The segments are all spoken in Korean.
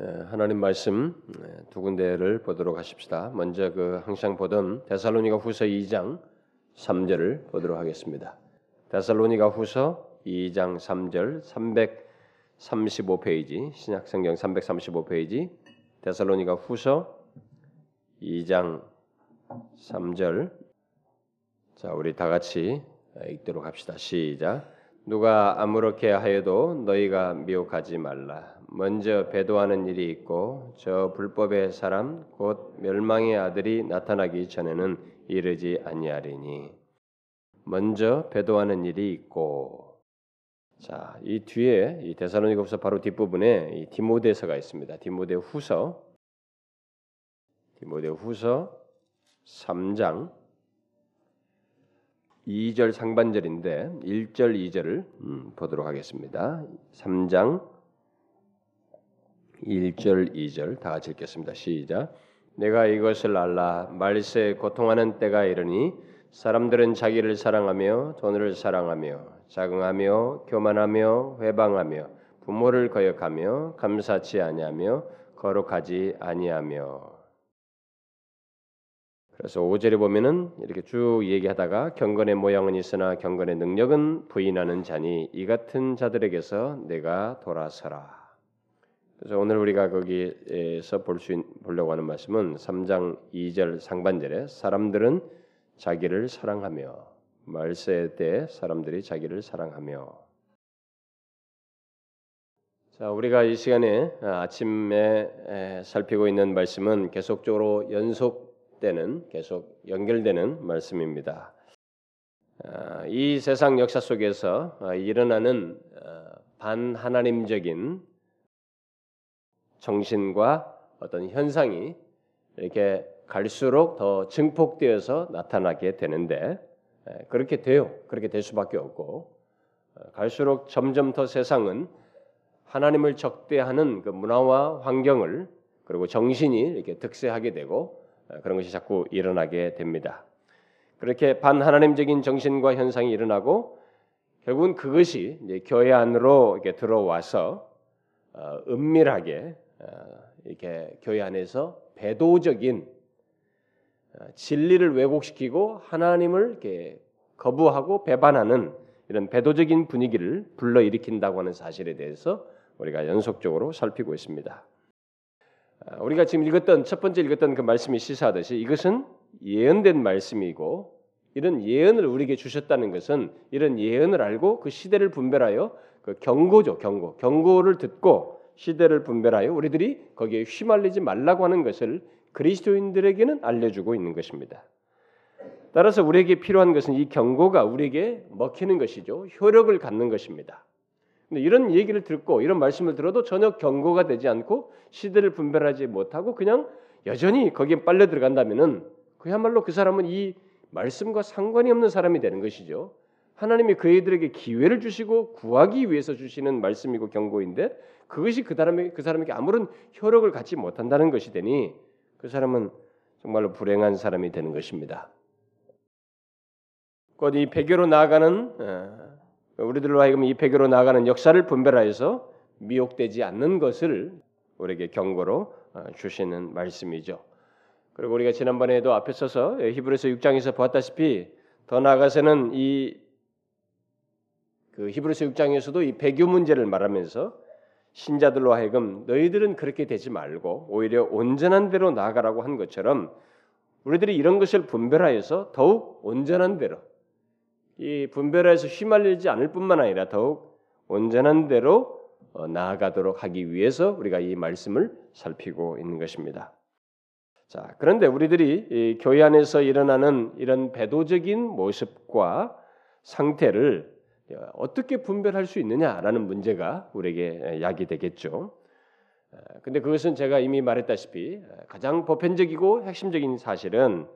예, 하나님 말씀 예, 두 군데를 보도록 하십시다. 먼저 그 항상 보던 데살로니가 후서 2장 3절을 보도록 하겠습니다. 데살로니가 후서 2장 3절 335페이지 신약성경 335페이지 데살로니가 후서 2장 3절 자 우리 다 같이 읽도록 합시다. 시작. 누가 아무렇게 하여도 너희가 미혹하지 말라. 먼저 배도하는 일이 있고 저 불법의 사람 곧 멸망의 아들이 나타나기 전에는 이르지 아니하리니. 먼저 배도하는 일이 있고. 자, 이 뒤에 이 데살로니가후서 바로 뒷부분에 이 디모데서가 있습니다. 디모데 후서. 디모데 후서 3장. 2절 상반절인데 1절 2절을 음, 보도록 하겠습니다. 3장 1절 2절 다 같이 읽겠습니다. 시작. 내가 이것을 알라 말세 고통하는 때가 이르니 사람들은 자기를 사랑하며 돈을 사랑하며 자긍하며 교만하며 회방하며 부모를 거역하며 감사치 아니하며 거룩하지 아니하며 그래서 5절에 보면은 이렇게 쭉 얘기하다가 경건의 모양은 있으나 경건의 능력은 부인하는 자니 이 같은 자들에게서 내가 돌아서라. 그래서 오늘 우리가 거기에서 볼 수 보려고 하는 말씀은 3장 2절 상반절에 사람들은 자기를 사랑하며 말세 때 사람들이 자기를 사랑하며 자, 우리가 이 시간에 아침에 살피고 있는 말씀은 계속적으로 연속되는 계속 연결되는 말씀입니다. 아, 이 세상 역사 속에서 일어나는 어, 반하나님적인 정신과 어떤 현상이 이렇게 갈수록 더 증폭되어서 나타나게 되는데 그렇게 돼요. 그렇게 될 수밖에 없고 어, 갈수록 점점 더 세상은 하나님을 적대하는 그 문화와 환경을 그리고 정신이 이렇게 득세하게 되고 그런 것이 자꾸 일어나게 됩니다. 그렇게 반하나님적인 정신과 현상이 일어나고 결국은 그것이 교회 안으로 이렇게 들어와서 어, 은밀하게 어, 이렇게 교회 안에서 배도적인 어, 진리를 왜곡시키고 하나님을 이렇게 거부하고 배반하는 이런 배도적인 분위기를 불러 일으킨다고 하는 사실에 대해서 우리가 연속적으로 살피고 있습니다. 어, 우리가 지금 읽었던 첫 번째 읽었던 그 말씀이 시사하듯이 이것은 예언된 말씀이고 이런 예언을 우리에게 주셨다는 것은 이런 예언을 알고 그 시대를 분별하여 그 경고죠 경고 경고를 듣고 시대를 분별하여 우리들이 거기에 휘말리지 말라고 하는 것을 그리스도인들에게는 알려주고 있는 것입니다. 따라서 우리에게 필요한 것은 이 경고가 우리에게 먹히는 것이죠. 효력을 갖는 것입니다. 근데 이런 얘기를 듣고 이런 말씀을 들어도 전혀 경고가 되지 않고 시대를 분별하지 못하고 그냥 여전히 거기에 빨려 들어간다면은 그야말로 그 사람은 이 말씀과 상관이 없는 사람이 되는 것이죠. 하나님이 그이들에게 기회를 주시고 구하기 위해서 주시는 말씀이고 경고인데 그것이 그 사람에게 그 사람에게 아무런 효력을 갖지 못한다는 것이 되니 그 사람은 정말로 불행한 사람이 되는 것입니다. 곧 이 배교로 나아가는 어, 우리들로 하여금 이 배교로 나아가는 역사를 분별하여서 미혹되지 않는 것을 우리에게 경고로 어, 주시는 말씀이죠. 그리고 우리가 지난번에도 앞에 서서 히브리서 6장에서 보았다시피 더 나아가서는 이 그 히브리서 6장에서도 이 배교 문제를 말하면서 신자들로 하여금 너희들은 그렇게 되지 말고 오히려 온전한 대로 나아가라고 한 것처럼 우리들이 이런 것을 분별하여서 더욱 온전한 대로 이 분별하여서 휘말리지 않을 뿐만 아니라 더욱 온전한 대로 어, 나아가도록 하기 위해서 우리가 이 말씀을 살피고 있는 것입니다. 자, 그런데 우리들이 교회 안에서 일어나는 이런 배도적인 모습과 상태를 어떻게 분별할 수 있느냐라는 문제가 우리에게 야기되겠죠. 근데 그것은 제가 이미 말했다시피 가장 보편적이고 핵심적인 사실은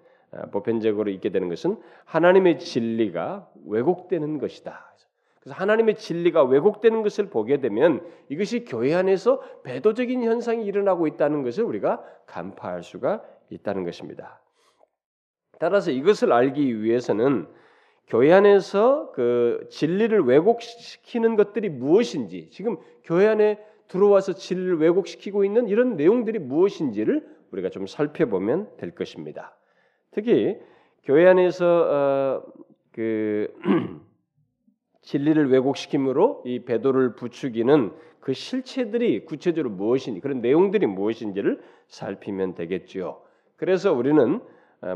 보편적으로 있게 되는 것은 하나님의 진리가 왜곡되는 것이다. 그래서 하나님의 진리가 왜곡되는 것을 보게 되면 이것이 교회 안에서 배도적인 현상이 일어나고 있다는 것을 우리가 간파할 수가 있다는 것입니다. 따라서 이것을 알기 위해서는 교회 안에서 그 진리를 왜곡시키는 것들이 무엇인지 지금 교회 안에 들어와서 진리를 왜곡시키고 있는 이런 내용들이 무엇인지를 우리가 좀 살펴보면 될 것입니다. 특히 교회 안에서 어, 그 진리를 왜곡시킴으로 이 배도를 부추기는 그 실체들이 구체적으로 무엇인지 그런 내용들이 무엇인지를 살피면 되겠지요. 그래서 우리는 어,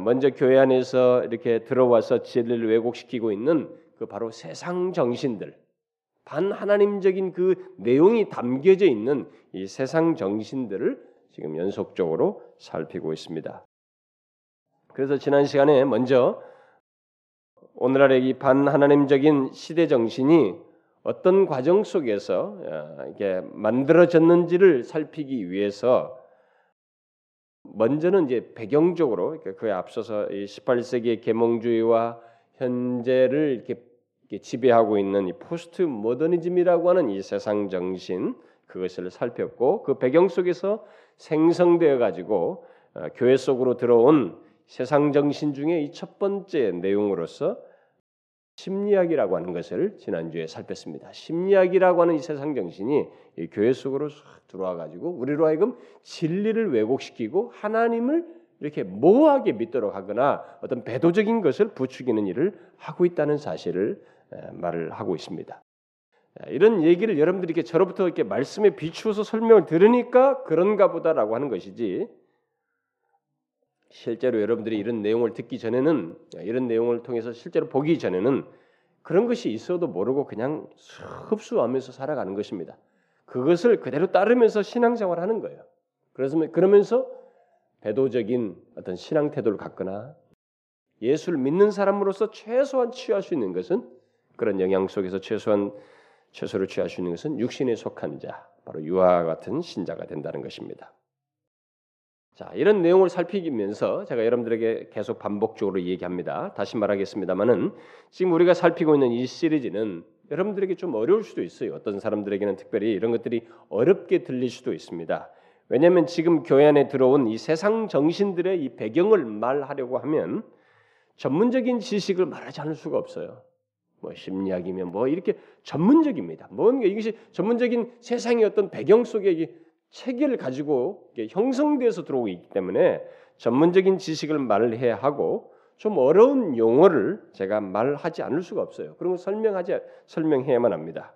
먼저 교회 안에서 이렇게 들어와서 진리를 왜곡시키고 있는 그 바로 세상 정신들 반 하나님적인 그 내용이 담겨져 있는 이 세상 정신들을 지금 연속적으로 살피고 있습니다. 그래서 지난 시간에 먼저 오늘날의 이 반 하나님적인 시대 정신이 어떤 과정 속에서 어, 이게 만들어졌는지를 살피기 위해서 먼저는 이제 배경적으로 그에 앞서서 이 18세기의 계몽주의와 현재를 이렇게 지배하고 있는 이 포스트 모더니즘이라고 하는 이 세상 정신 그것을 살폈고 그 배경 속에서 생성되어 가지고 어, 교회 속으로 들어온 세상 정신 중에 이 첫 번째 내용으로서 심리학이라고 하는 것을 지난주에 살폈습니다. 심리학이라고 하는 이 세상 정신이 이 교회 속으로 들어와 가지고 우리로 하여금 진리를 왜곡시키고 하나님을 이렇게 모호하게 믿도록 하거나 어떤 배도적인 것을 부추기는 일을 하고 있다는 사실을 말을 하고 있습니다. 이런 얘기를 여러분들이 이렇게 저로부터 이렇게 말씀에 비추어서 설명을 들으니까 그런가 보다라고 하는 것이지 실제로 여러분들이 이런 내용을 듣기 전에는 이런 내용을 통해서 실제로 보기 전에는 그런 것이 있어도 모르고 그냥 흡수하면서 살아가는 것입니다. 그것을 그대로 따르면서 신앙생활 하는 거예요. 그래서 그러면서 배도적인 어떤 신앙 태도를 갖거나 예수를 믿는 사람으로서 최소한 취할 수 있는 것은 그런 영향 속에서 최소한 최소를 취할 수 있는 것은 육신에 속한 자, 바로 유아 같은 신자가 된다는 것입니다. 자, 이런 내용을 살피면서 제가 여러분들에게 계속 반복적으로 얘기합니다. 다시 말하겠습니다만은 지금 우리가 살피고 있는 이 시리즈는 여러분들에게 좀 어려울 수도 있어요. 어떤 사람들에게는 특별히 이런 것들이 어렵게 들릴 수도 있습니다. 왜냐하면 지금 교회 안에 들어온 이 세상 정신들의 이 배경을 말하려고 하면 전문적인 지식을 말하지 않을 수가 없어요. 뭐 심리학이면 뭐 이렇게 전문적입니다. 뭔가 이것이 전문적인 세상의 어떤 배경 속에 체계를 가지고 형성돼서 들어오고 있기 때문에 전문적인 지식을 말을 해야 하고 좀 어려운 용어를 제가 말하지 않을 수가 없어요. 그런 걸 설명하지 설명해야만 합니다.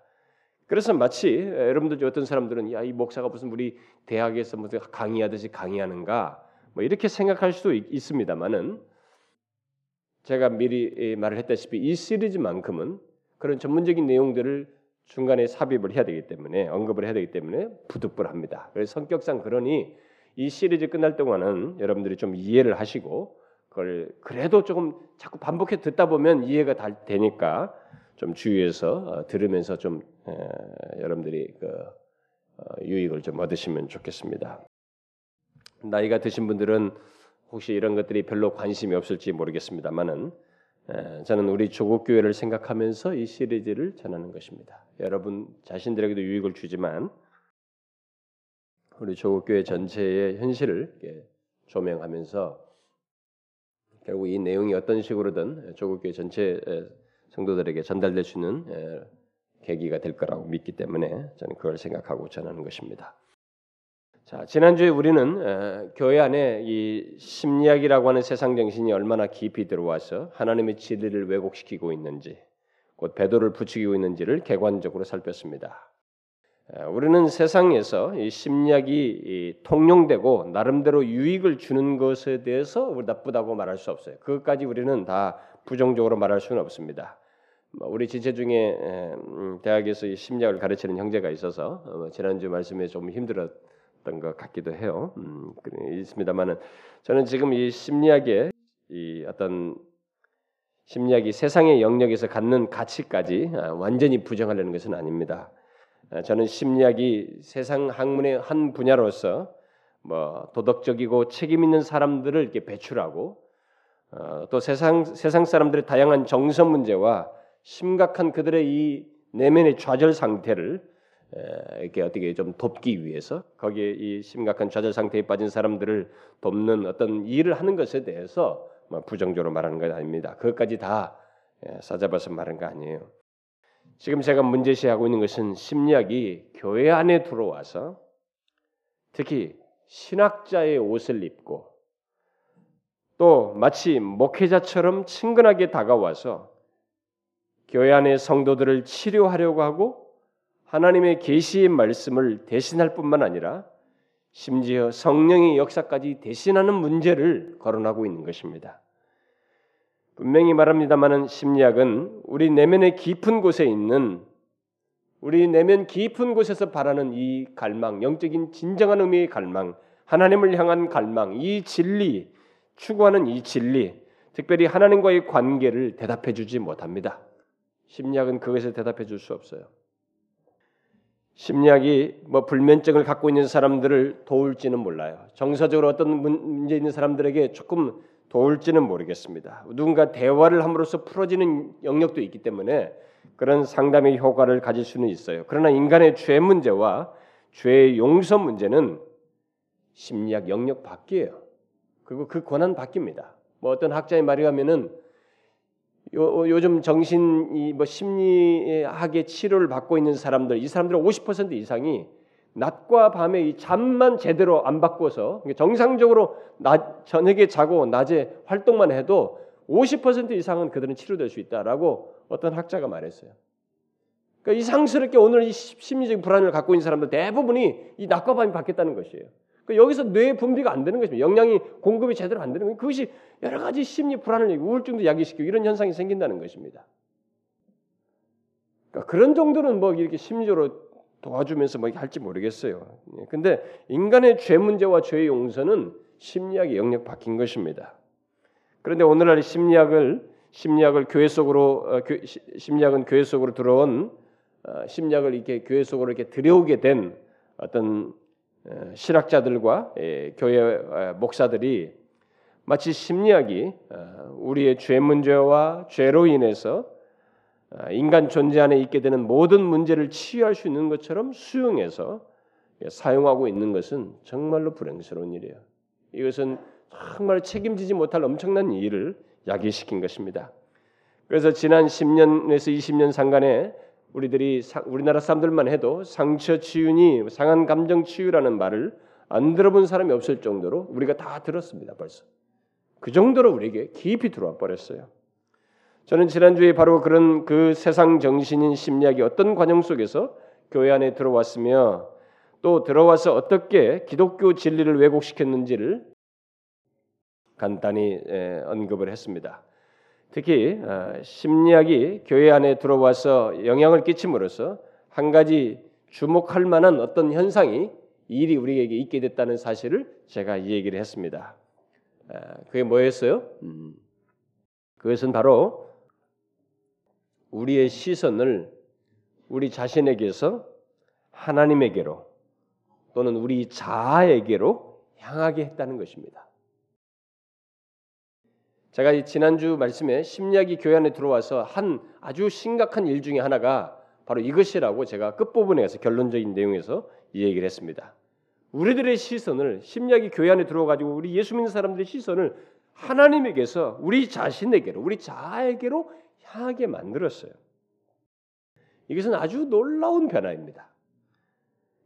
그래서 마치 여러분들 어떤 사람들은 야 이 목사가 무슨 우리 대학에서 무슨 강의하듯이 강의하는가 뭐 이렇게 생각할 수도 있, 습니다만은 제가 미리 말을 했다시피 이 시리즈만큼은 그런 전문적인 내용들을 중간에 삽입을 해야 되기 때문에 언급을 해야 되기 때문에 부득불합니다. 그래서 성격상 그러니 이 시리즈 끝날 동안은 여러분들이 좀 이해를 하시고 그걸 그래도 조금 자꾸 반복해 듣다 보면 이해가 다 되니까 좀 주의해서 어, 들으면서 좀 에, 여러분들이 그 어, 유익을 좀 얻으시면 좋겠습니다. 나이가 드신 분들은 혹시 이런 것들이 별로 관심이 없을지 모르겠습니다만은 저는 우리 조국 교회를 생각하면서 이 시리즈를 전하는 것입니다. 여러분 자신들에게도 유익을 주지만 우리 조국 교회 전체의 현실을 조명하면서 결국 이 내용이 어떤 식으로든 조국 교회 전체 성도들에게 전달될 수 있는 계기가 될 거라고 믿기 때문에 저는 그걸 생각하고 전하는 것입니다. 자, 지난주에 우리는 에, 교회 안에 이 심리학이라고 하는 세상 정신이 얼마나 깊이 들어와서 하나님의 진리를 왜곡시키고 있는지, 곧 배도를 부추기고 있는지를 객관적으로 살폈습니다. 에, 우리는 세상에서 이 심리학이 이 통용되고 나름대로 유익을 주는 것에 대해서 나쁘다고 말할 수 없어요. 그것까지 우리는 다 부정적으로 말할 수는 없습니다. 뭐 우리 지체 중에 음, 대학에서 이 심리학을 가르치는 형제가 있어서 어, 지난주 말씀에 좀 힘들었. 것 같기도 해요. 음, 있습니다만은 저는 지금 이 심리학의 이 어떤 심리학이 세상의 영역에서 갖는 가치까지 아, 완전히 부정하려는 것은 아닙니다. 아, 저는 심리학이 세상 학문의 한 분야로서 뭐 도덕적이고 책임 있는 사람들을 이렇게 배출하고 어, 또 세상 세상 사람들의 다양한 정서 문제와 심각한 그들의 이 내면의 좌절 상태를 이렇게 어떻게 좀 돕기 위해서 거기에 이 심각한 좌절 상태에 빠진 사람들을 돕는 어떤 일을 하는 것에 대해서 뭐 부정적으로 말하는 것 아닙니다. 그것까지 다 싸잡아서 말한 거 아니에요. 지금 제가 문제시하고 있는 것은 심리학이 교회 안에 들어와서 특히 신학자의 옷을 입고 또 마치 목회자처럼 친근하게 다가와서 교회 안의 성도들을 치료하려고 하고 하나님의 계시의 말씀을 대신할 뿐만 아니라 심지어 성령의 역사까지 대신하는 문제를 거론하고 있는 것입니다. 분명히 말합니다마는 심리학은 우리 내면의 깊은 곳에 있는 우리 내면 깊은 곳에서 바라는 이 갈망, 영적인 진정한 의미의 갈망, 하나님을 향한 갈망, 이 진리, 추구하는 이 진리, 특별히 하나님과의 관계를 대답해 주지 못합니다. 심리학은 그것에 대답해 줄 수 없어요. 심리학이 뭐 불면증을 갖고 있는 사람들을 도울지는 몰라요. 정서적으로 어떤 문제 있는 사람들에게 조금 도울지는 모르겠습니다. 누군가 대화를 함으로써 풀어지는 영역도 있기 때문에 그런 상담의 효과를 가질 수는 있어요. 그러나 인간의 죄 문제와 죄의 용서 문제는 심리학 영역 밖이에요. 그리고 그 권한 바뀝니다. 뭐 어떤 학자의 말에 하면은 요, 요즘 정신 이뭐 심리학의 치료를 받고 있는 사람들 이 사람들의 50% 이상이 낮과 밤에 이 잠만 제대로 안 바꿔서 정상적으로 낮, 저녁에 자고 낮에 활동만 해도 50% 이상은 그들은 치료될 수 있다라고 어떤 학자가 말했어요. 그러니까 이상스럽게 오늘 이 심리적인 불안을 갖고 있는 사람들 대부분이 이 낮과 밤이 바뀌었다는 것이에요. 그러니까 여기서 뇌 분비가 안 되는 것입니다. 영양이 공급이 제대로 안 되는 거예요. 그것이 여러 가지 심리 불안을 우울증도 야기시키고 이런 현상이 생긴다는 것입니다. 그러니까 그런 정도는 뭐 이렇게 심리적으로 도와주면서 뭐 할지 모르겠어요. 예, 근데 인간의 죄 문제와 죄의 용서는 심리학의 영역 바뀐 것입니다. 그런데 오늘날 심리학을 심리학을 교회 속으로 어, 교, 심리학은 교회 속으로 들어온 어, 심리학을 이렇게 교회 속으로 이렇게 들여오게 된 어떤 어, 실학자들과 예, 교회 어, 목사들이 마치 심리학이 어, 우리의 죄 문제와 죄로 인해서 인간 존재 안에 있게 되는 모든 문제를 치유할 수 있는 것처럼 수용해서 예, 사용하고 있는 것은 정말로 불행스러운 일이에요. 이것은 정말 책임지지 못할 엄청난 일을 야기시킨 것입니다. 그래서 지난 10년에서 20년 상간에 우리들이 우리나라 사람들만 해도 상처 치유니 상한 감정 치유라는 말을 안 들어본 사람이 없을 정도로 우리가 다 들었습니다. 벌써 그 정도로 우리에게 깊이 들어와 버렸어요. 저는 지난주에 바로 그런 그 세상 정신인 심리학이 어떤 과정 속에서 교회 안에 들어왔으며 또 들어와서 어떻게 기독교 진리를 왜곡시켰는지를 간단히 언급을 했습니다. 특히 어, 심리학이 교회 안에 들어와서 영향을 끼침으로써 한 가지 주목할 만한 어떤 현상이 일이 우리에게 있게 됐다는 사실을 제가 이 얘기를 했습니다. 어, 그게 뭐였어요? 음, 그것은 바로 우리의 시선을 우리 자신에게서 하나님에게로 또는 우리 자아에게로 향하게 했다는 것입니다. 제가 지난주 말씀에 심리학이 교회 안에 들어와서 한 아주 심각한 일 중에 하나가 바로 이것이라고 제가 끝부분에서 결론적인 내용에서 이 얘기를 했습니다. 우리들의 시선을 심리학이 교회 안에 들어와 가지고 우리 예수 믿는 사람들의 시선을 하나님에게서 우리 자신에게로 우리 자에게로 향하게 만들었어요. 이것은 아주 놀라운 변화입니다.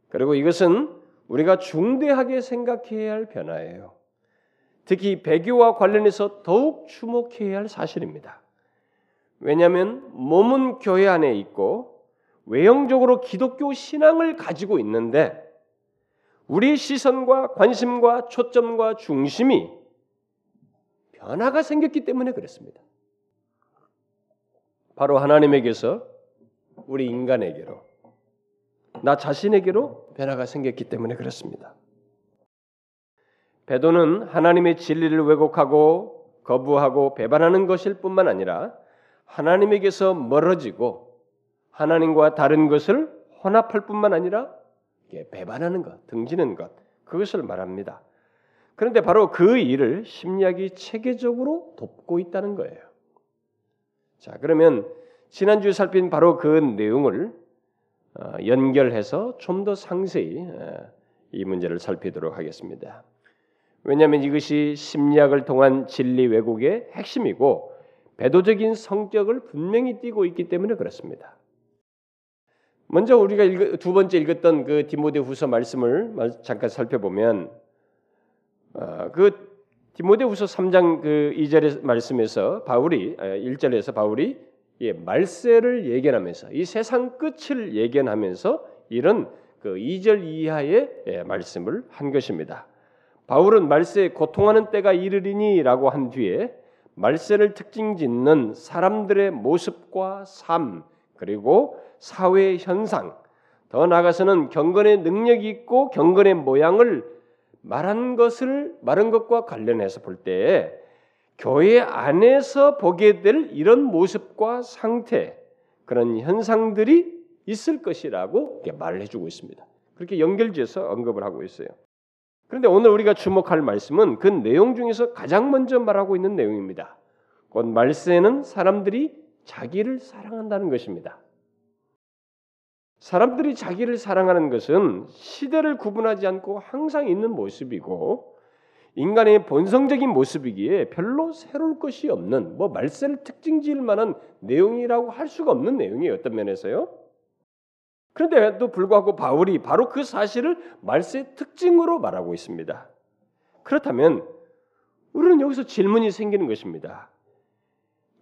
그리고 이것은 우리가 중대하게 생각해야 할 변화예요. 특히 배교와 관련해서 더욱 주목해야 할 사실입니다. 왜냐하면 몸은 교회 안에 있고 외형적으로 기독교 신앙을 가지고 있는데 우리 시선과 관심과 초점과 중심이 변화가 생겼기 때문에 그렇습니다. 바로 하나님에게서 우리 인간에게로 나 자신에게로 변화가 생겼기 때문에 그렇습니다. 배도는 하나님의 진리를 왜곡하고 거부하고 배반하는 것일 뿐만 아니라 하나님에게서 멀어지고 하나님과 다른 것을 혼합할 뿐만 아니라 배반하는 것, 등지는 것, 그것을 말합니다. 그런데 바로 그 일을 심리학이 체계적으로 돕고 있다는 거예요. 자, 그러면 지난주에 살핀 바로 그 내용을 어, 연결해서 좀 더 상세히 어, 이 문제를 살피도록 하겠습니다. 왜냐하면 이것이 심리학을 통한 진리 왜곡의 핵심이고 배도적인 성격을 분명히 띠고 있기 때문에 그렇습니다. 먼저 우리가 읽, 두 번째 읽었던 그 디모데후서 말씀을 잠깐 살펴보면 어, 그 디모데후서 3장 그 2절의 말씀에서 바울이 1절에서 아, 바울이 예, 말세를 예견하면서 이 세상 끝을 예견하면서 이런 그 2절 이하의 예, 말씀을 한 것입니다. 바울은 말세에 고통하는 때가 이르리니라고 한 뒤에 말세를 특징 짓는 사람들의 모습과 삶 그리고 사회 현상 더 나아가서는 경건의 능력이 있고 경건의 모양을 말한 것을 말한 것과 관련해서 볼때 교회 안에서 보게 될 이런 모습과 상태 그런 현상들이 있을 것이라고 말을 해주고 있습니다. 그렇게 연결지어서 언급을 하고 있어요. 그런데 오늘 우리가 주목할 말씀은 그 내용 중에서 가장 먼저 말하고 있는 내용입니다. 곧 말세는 사람들이 자기를 사랑한다는 것입니다. 사람들이 자기를 사랑하는 것은 시대를 구분하지 않고 항상 있는 모습이고 인간의 본성적인 모습이기에 별로 새로울 것이 없는 뭐 말세를 특징 지을 만한 내용이라고 할 수가 없는 내용이에요. 어떤 면에서요. 그런데도 불구하고 바울이 바로 그 사실을 말세의 특징으로 말하고 있습니다. 그렇다면 우리는 여기서 질문이 생기는 것입니다.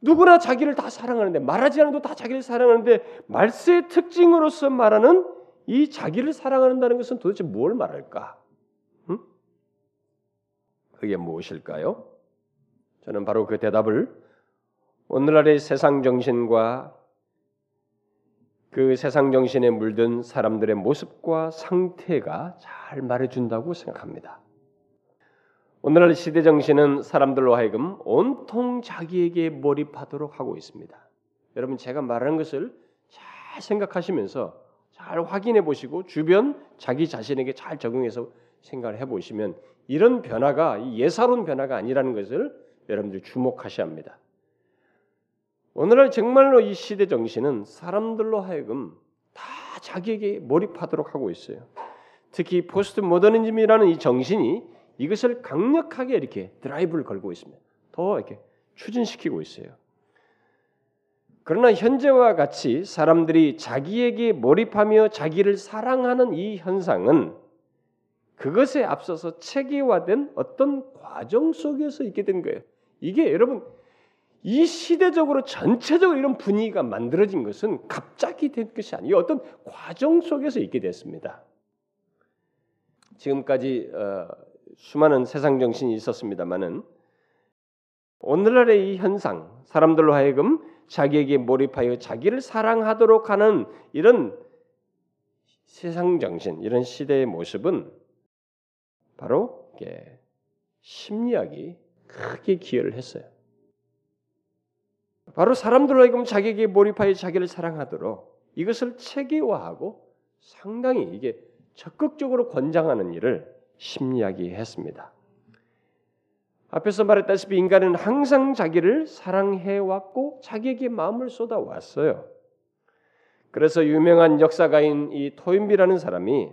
누구나 자기를 다 사랑하는데 말하지 않아도 다 자기를 사랑하는데 말세의 특징으로서 말하는 이 자기를 사랑한다는 것은 도대체 뭘 말할까? 응? 그게 무엇일까요? 저는 바로 그 대답을 오늘날의 세상 정신과 그 세상 정신에 물든 사람들의 모습과 상태가 잘 말해준다고 생각합니다. 오늘날 시대 정신은 사람들로 하여금 온통 자기에게 몰입하도록 하고 있습니다. 여러분 제가 말하는 것을 잘 생각하시면서 잘 확인해 보시고 주변 자기 자신에게 잘 적용해서 생각을 해 보시면 이런 변화가 예사로운 변화가 아니라는 것을 여러분들 주목하셔야 합니다. 오늘날 정말로 이 시대 정신은 사람들로 하여금 다 자기에게 몰입하도록 하고 있어요. 특히 포스트 모더니즘이라는 이 정신이 이것을 강력하게 이렇게 드라이브를 걸고 있습니다. 더 이렇게 추진시키고 있어요. 그러나 현재와 같이 사람들이 자기에게 몰입하며 자기를 사랑하는 이 현상은 그것에 앞서서 체계화된 어떤 과정 속에서 있게 된 거예요. 이게 여러분 이 시대적으로 전체적으로 이런 분위기가 만들어진 것은 갑자기 된 것이 아니에요. 어떤 과정 속에서 있게 됐습니다. 지금까지 어, 수많은 세상 정신이 있었습니다만은 오늘날의 이 현상, 사람들로 하여금 자기에게 몰입하여 자기를 사랑하도록 하는 이런 세상 정신, 이런 시대의 모습은 바로 심리학이 크게 기여를 했어요. 바로 사람들로 하여금 자기에게 몰입하여 자기를 사랑하도록 이것을 체계화하고 상당히 이게 적극적으로 권장하는 일을 심리학이 했습니다. 앞에서 말했다시피 인간은 항상 자기를 사랑해 왔고 자기에게 마음을 쏟아 왔어요. 그래서 유명한 역사가인 이 토인비라는 사람이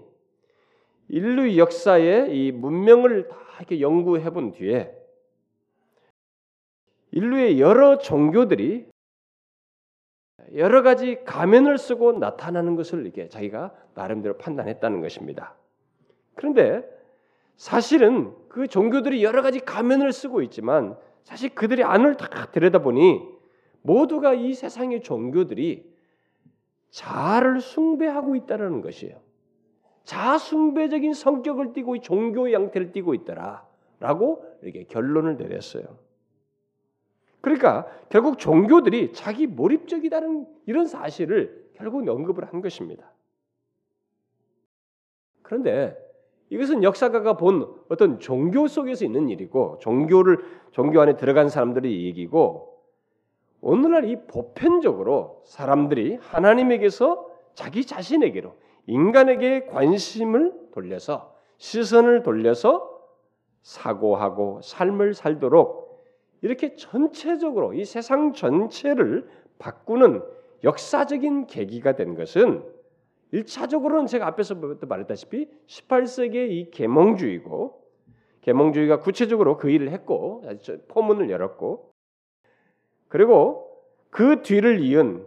인류 역사의 이 문명을 다 이렇게 연구해 본 뒤에 인류의 여러 종교들이 여러 가지 가면을 쓰고 나타나는 것을 이렇게 자기가 나름대로 판단했다는 것입니다. 그런데 사실은 그 종교들이 여러 가지 가면을 쓰고 있지만 사실 그들의 안을 다 들여다보니 모두가 이 세상의 종교들이 자아를 숭배하고 있다는 것이에요. 자아 숭배적인 성격을 띠고 종교의 양태를 띠고 있더라라고 이렇게 결론을 내렸어요. 그러니까 결국 종교들이 자기 몰입적이다는 이런 사실을 결국 언급을 한 것입니다. 그런데 이것은 역사가가 본 어떤 종교 속에서 있는 일이고 종교를 종교 안에 들어간 사람들의 얘기고 오늘날 이 보편적으로 사람들이 하나님에게서 자기 자신에게로 인간에게 관심을 돌려서 시선을 돌려서 사고하고 삶을 살도록 이렇게 전체적으로 이 세상 전체를 바꾸는 역사적인 계기가 된 것은 1차적으로는 제가 앞에서부터 말했다시피 18세기의 이 계몽주의고 계몽주의가 구체적으로 그 일을 했고 포문을 열었고 그리고 그 뒤를 이은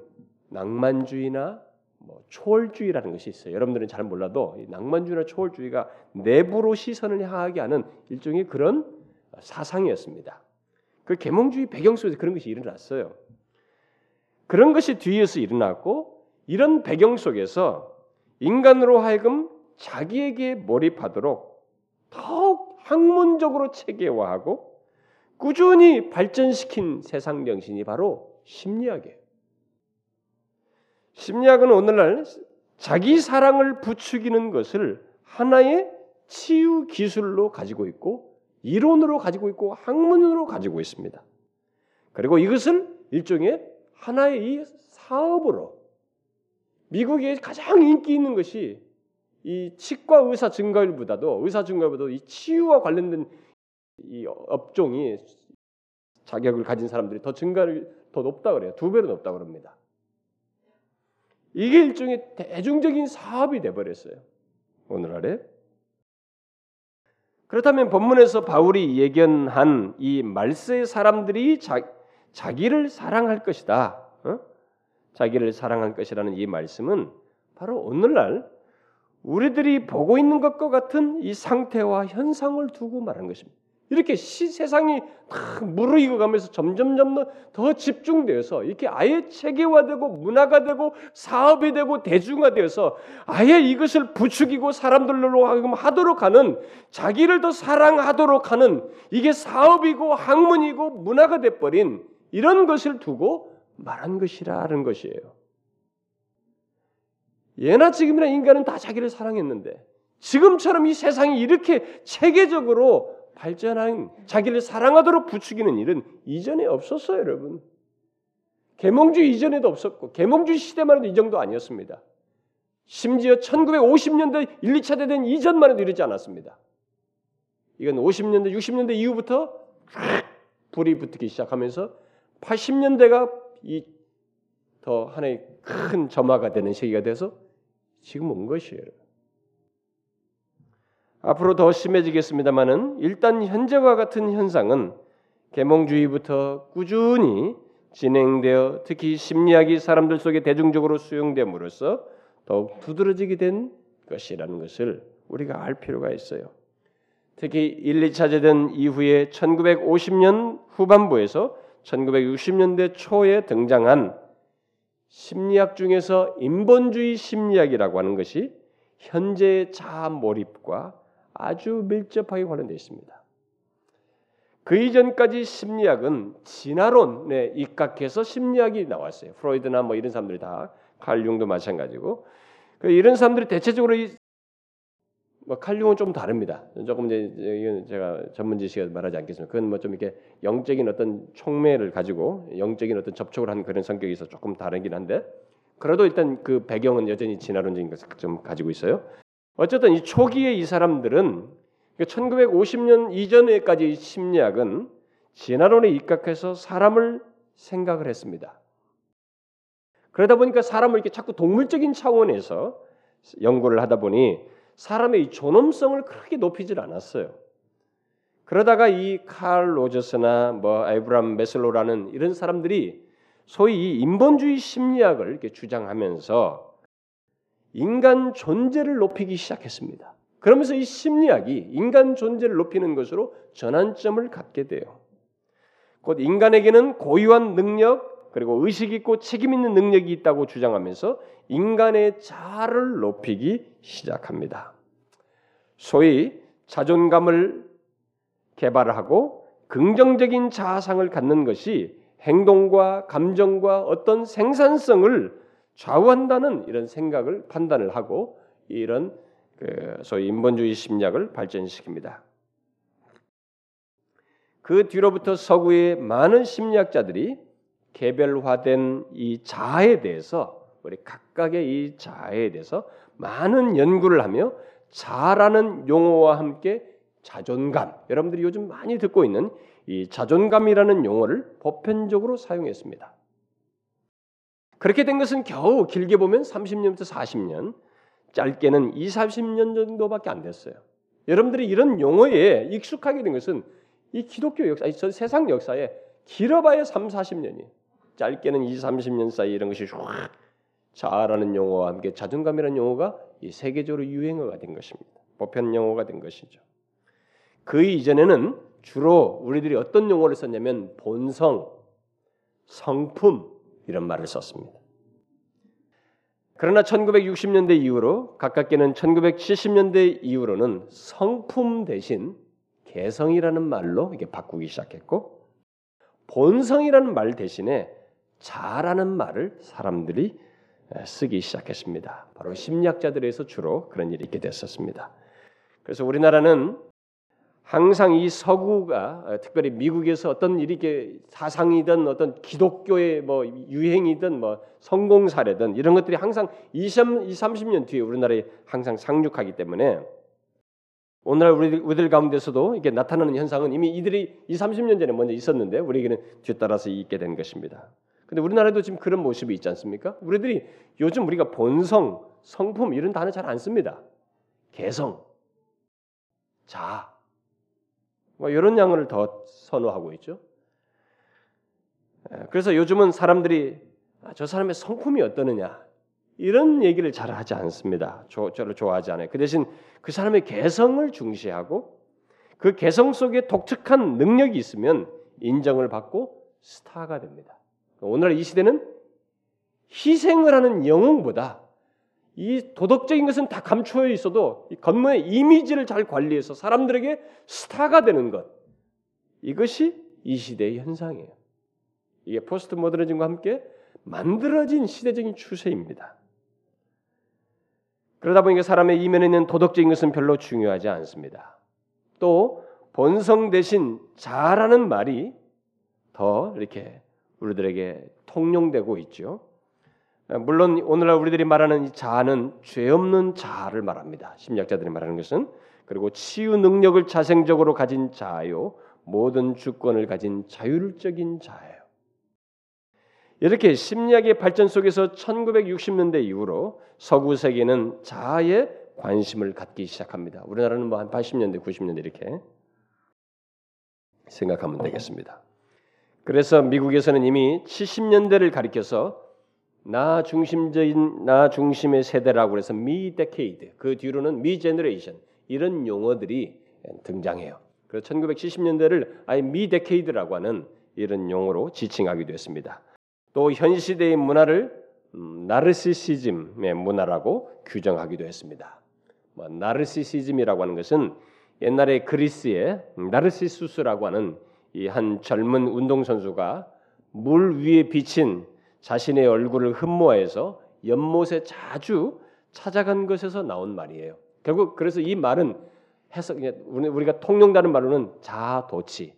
낭만주의나 뭐 초월주의라는 것이 있어요. 여러분들은 잘 몰라도 낭만주의나 초월주의가 내부로 시선을 향하게 하는 일종의 그런 사상이었습니다. 그 계몽주의 배경 속에서 그런 것이 일어났어요. 그런 것이 뒤에서 일어났고 이런 배경 속에서 인간으로 하여금 자기에게 몰입하도록 더욱 학문적으로 체계화하고 꾸준히 발전시킨 세상 정신이 바로 심리학이에요. 심리학은 오늘날 자기 사랑을 부추기는 것을 하나의 치유 기술로 가지고 있고 이론으로 가지고 있고 학문으로 가지고 있습니다. 그리고 이것을 일종의 하나의 이 사업으로 미국에 가장 인기 있는 것이 이 치과 의사 증가율보다도 의사 증가율보다도 이 치유와 관련된 이 업종이 자격을 가진 사람들이 더 증가를 더 높다 그래요. 두 배로 높다 그럽니다. 이게 일종의 대중적인 사업이 돼 버렸어요. 오늘날에. 그렇다면 본문에서 바울이 예견한 이 말세의 사람들이 자, 자기를 사랑할 것이다. 어? 자기를 사랑할 것이라는 이 말씀은 바로 오늘날 우리들이 보고 있는 것과 같은 이 상태와 현상을 두고 말한 것입니다. 이렇게 시, 세상이 다 무르익어 가면서 점점점 더 집중되어서 이렇게 아예 체계화되고 문화가 되고 사업이 되고 대중화되어서 아예 이것을 부추기고 사람들로 하도록 하는 자기를 더 사랑하도록 하는 이게 사업이고 학문이고 문화가 돼버린 이런 것을 두고 말한 것이라는 것이에요. 예나 지금이나 인간은 다 자기를 사랑했는데 지금처럼 이 세상이 이렇게 체계적으로 발전한 자기를 사랑하도록 부추기는 일은 이전에 없었어요, 여러분. 계몽주의 이전에도 없었고 계몽주의 시대만 해도 이 정도 아니었습니다. 심지어 1950년대 1, 2차 대전 이전만 해도 이러지 않았습니다. 이건 50년대, 60년대 이후부터 불이 붙기 시작하면서 80년대가 이 더 하나의 큰 점화가 되는 시기가 돼서 지금 온 것이에요. 앞으로 더 심해지겠습니다만은 일단 현재와 같은 현상은 계몽주의부터 꾸준히 진행되어 특히 심리학이 사람들 속에 대중적으로 수용됨으로써 더욱 두드러지게 된 것이라는 것을 우리가 알 필요가 있어요. 특히 1, 2차 대전 이후에 1950년 후반부에서 1960년대 초에 등장한 심리학 중에서 인본주의 심리학이라고 하는 것이 현재의 자아 몰입과 아주 밀접하게 관련되어 있습니다. 그 이전까지 심리학은 진화론에 입각해서 심리학이 나왔어요. 프로이드나 뭐 이런 사람들이 다 칼융도 마찬가지고 그 이런 사람들이 대체적으로 이, 뭐 칼융은 좀 다릅니다. 조금 이제 이건 제가 전문 지식에 말하지 않겠습니다. 그건 뭐 좀 이렇게 영적인 어떤 촉매를 가지고 영적인 어떤 접촉을 하는 그런 있어 조금 다르긴 한데 그래도 일단 그 배경은 여전히 진화론적인 것을 좀 가지고 있어요. 어쨌든 이 초기에 이 사람들은 1950년 그러니까 이전에까지 심리학은 진화론에 입각해서 사람을 생각을 했습니다. 그러다 보니까 사람을 이렇게 자꾸 동물적인 차원에서 연구를 하다 보니 사람의 존엄성을 크게 높이질 않았어요. 그러다가 이 칼 로저스나 뭐 에브람 메슬로라는 이런 사람들이 소위 이 인본주의 심리학을 이렇게 주장하면서 인간 존재를 높이기 시작했습니다. 그러면서 이 심리학이 인간 존재를 높이는 것으로 전환점을 갖게 돼요. 곧 인간에게는 고유한 능력 그리고 의식 있고 책임 있는 능력이 있다고 주장하면서 인간의 자아를 높이기 시작합니다. 소위 자존감을 개발하고 긍정적인 자아상을 갖는 것이 행동과 감정과 어떤 생산성을 좌우한다는 이런 생각을 판단을 하고 이런 그 소위 인본주의 심리학을 발전시킵니다. 그 뒤로부터 서구의 많은 심리학자들이 개별화된 이 자아에 대해서 우리 각각의 이 자아에 대해서 많은 연구를 하며 자라는 용어와 함께 자존감 여러분들이 요즘 많이 듣고 있는 이 자존감이라는 용어를 보편적으로 사용했습니다. 그렇게 된 것은 겨우 길게 보면 30년부터 40년, 짧게는 2, 30년 정도밖에 안 됐어요. 여러분들이 이런 용어에 익숙하게 된 것은 이 기독교 역사, 이 세상 역사에 길어봐야 3, 40년이 짧게는 2, 30년 사이 이런 것이 확 자아라는 용어와 함께 자존감이라는 용어가 이 세계적으로 유행어가 된 것입니다. 보편 용어가 된 것이죠. 그 이전에는 주로 우리들이 어떤 용어를 썼냐면 본성, 성품 이런 말을 썼습니다. 그러나 1960년대 이후로 가깝게는 1970년대 이후로는 성품 대신 개성이라는 말로 이게 바꾸기 시작했고 본성이라는 말 대신에 자라는 말을 사람들이 쓰기 시작했습니다. 바로 심리학자들에서 주로 그런 일이 있게 됐었습니다. 그래서 우리나라는 항상 이 서구가 어, 특별히 미국에서 어떤 일이 게 사상이든 어떤 기독교의 뭐 유행이든 뭐 성공 사례든 이런 것들이 항상 20, 30년 뒤에 우리나라에 항상 상륙하기 때문에 오늘날 우리, 우리들 가운데서도 이게 나타나는 현상은 이미 이들이 20, 30년 전에 먼저 있었는데 우리에게는 뒤따라서 있게 된 것입니다. 근데 우리나라에도 지금 그런 모습이 있지 않습니까? 우리들이 요즘 우리가 본성, 성품 이런 단어 잘 안 씁니다. 개성, 자, 뭐 이런 양을 더 선호하고 있죠. 그래서 요즘은 사람들이 아, 저 사람의 성품이 어떠느냐 이런 얘기를 잘 하지 않습니다. 저를 좋아하지 않아요. 그 대신 그 사람의 개성을 중시하고 그 개성 속에 독특한 능력이 있으면 인정을 받고 스타가 됩니다. 오늘 이 시대는 희생을 하는 영웅보다 이 도덕적인 것은 다 감추어 있어도 겉모의 이미지를 잘 관리해서 사람들에게 스타가 되는 것 이것이 이 시대의 현상이에요. 이게 포스트 모더니즘과 함께 만들어진 시대적인 추세입니다. 그러다 보니까 사람의 이면에 있는 도덕적인 것은 별로 중요하지 않습니다. 또 본성 대신 자라는 말이 더 이렇게 우리들에게 통용되고 있죠. 물론 오늘날 우리들이 말하는 이 자아는 죄 없는 자아를 말합니다. 심리학자들이 말하는 것은 그리고 치유 능력을 자생적으로 가진 자아요, 모든 주권을 가진 자율적인 자예요. 이렇게 심리학의 발전 속에서 1960년대 이후로 서구 세계는 자아에 관심을 갖기 시작합니다. 우리나라는 뭐 한 80년대, 90년대 이렇게 생각하면 되겠습니다. 그래서 미국에서는 이미 70년대를 가리켜서 나 중심적인 나 중심의 세대라고 해서 Me Decade 그 뒤로는 Me Generation 이런 용어들이 등장해요. 그래서 1970년대를 아예 미 데케이드라고 하는 이런 용어로 지칭하기도 했습니다. 또 현 시대의 문화를 음, 나르시시즘의 문화라고 규정하기도 했습니다. 뭐, 나르시시즘이라고 하는 것은 옛날에 그리스의 나르시수스라고 하는 이 한 젊은 운동 선수가 물 위에 비친 자신의 얼굴을 흠모해서 연못에 자주 찾아간 것에서 나온 말이에요. 결국 그래서 이 말은 해석 우리가 통용되는 말로는 자도치.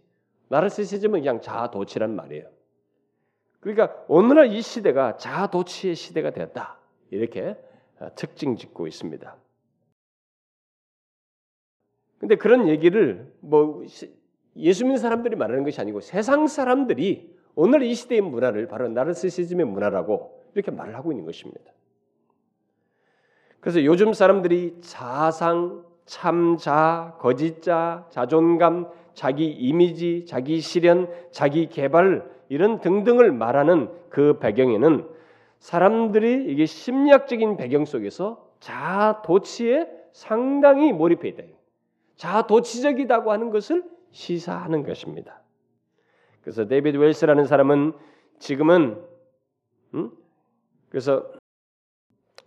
나르시시즘은 그냥 자도치란 말이에요. 그러니까 오늘날 이 시대가 자도치의 시대가 되었다. 이렇게 특징 짓고 있습니다. 근데 그런 얘기를 뭐 예수 믿는 사람들이 말하는 것이 아니고 세상 사람들이 오늘 이 시대의 문화를 바로 나르시시즘의 문화라고 이렇게 말을 하고 있는 것입니다. 그래서 요즘 사람들이 자상, 참자, 거짓자, 자존감, 자기 이미지, 자기 실현, 자기 개발 이런 등등을 말하는 그 배경에는 사람들이 이게 심리학적인 배경 속에서 자도치에 상당히 몰입해 있다. 자도치적이다고 하는 것을 시사하는 것입니다. 그래서 데이비드 웰스라는 사람은 지금은 음? 그래서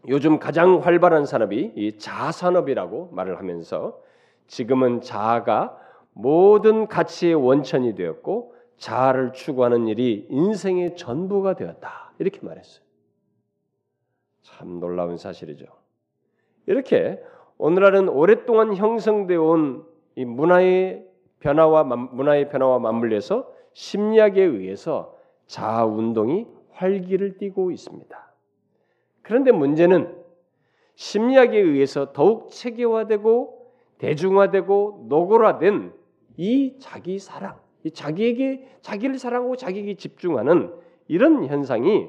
요즘 가장 활발한 산업이 이 자산업이라고 말을 하면서 지금은 자아가 모든 가치의 원천이 되었고 자아를 추구하는 일이 인생의 전부가 되었다. 이렇게 말했어요. 참 놀라운 사실이죠. 이렇게 오늘날은 오랫동안 형성되어 온 이 문화의 변화와 문화의 변화와 맞물려서 심리학에 의해서 자아 운동이 활기를 띠고 있습니다. 그런데 문제는 심리학에 의해서 더욱 체계화되고 대중화되고 노골화된 이 자기 사랑, 이 자기에게 자기를 사랑하고 자기에게 집중하는 이런 현상이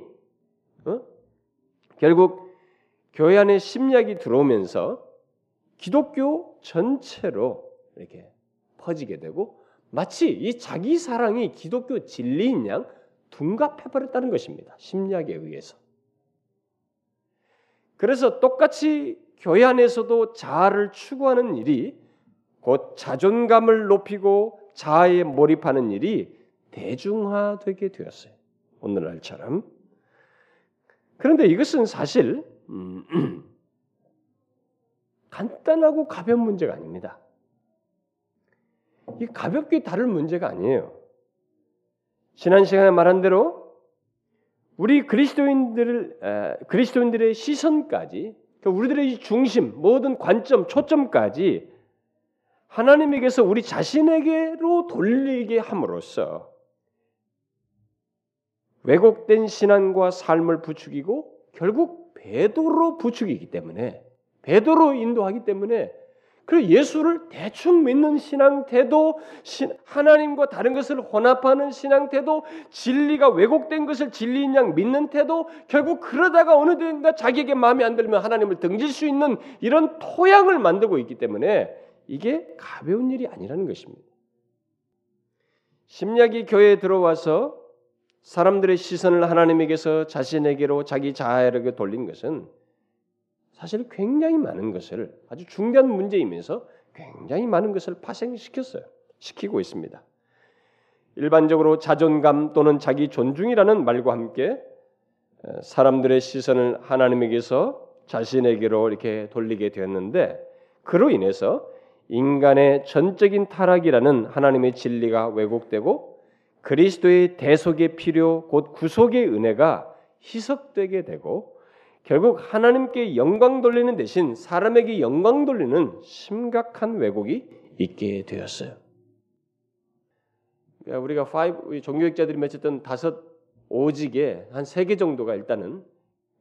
어? 결국 교회 안에 심리학이 들어오면서 기독교 전체로 이렇게 퍼지게 되고 마치 이 자기 사랑이 기독교 진리인 양 둔갑해 버렸다는 것입니다. 심리학에 의해서. 그래서 똑같이 교회 안에서도 자아를 추구하는 일이 곧 자존감을 높이고 자아에 몰입하는 일이 대중화되게 되었어요. 오늘날처럼. 그런데 이것은 사실 음, 간단하고 가벼운 문제가 아닙니다. 이 가볍게 다룰 문제가 아니에요. 지난 시간에 말한 대로 우리 그리스도인들을 그리스도인들의 시선까지 그러니까 우리들의 중심, 모든 관점, 초점까지 하나님에게서 우리 자신에게로 돌리게 함으로써 왜곡된 신앙과 삶을 부추기고 결국 배도로 부추기기 때문에 배도로 인도하기 때문에 그 예수를 대충 믿는 신앙 태도, 하나님과 다른 것을 혼합하는 신앙 태도, 진리가 왜곡된 것을 진리인 양 믿는 태도, 결국 그러다가 어느 때인가 자기에게 마음에 안 들면 하나님을 등질 수 있는 이런 토양을 만들고 있기 때문에 이게 가벼운 일이 아니라는 것입니다. 심리학이 교회에 들어와서 사람들의 시선을 하나님에게서 자신에게로 자기 자아에게 돌린 것은 사실 굉장히 많은 것을 아주 중요한 문제이면서 굉장히 많은 것을 파생시켰어요. 시키고 있습니다. 일반적으로 자존감 또는 자기 존중이라는 말과 함께 사람들의 시선을 하나님에게서 자신에게로 이렇게 돌리게 되었는데 그로 인해서 인간의 전적인 타락이라는 하나님의 진리가 왜곡되고 그리스도의 대속의 필요 곧 구속의 은혜가 희석되게 되고 결국 하나님께 영광 돌리는 대신 사람에게 영광 돌리는 심각한 왜곡이 있게 되었어요. 우리가 5 종교학자들이 맺었던 다섯 오직에 한 세 개 정도가 일단은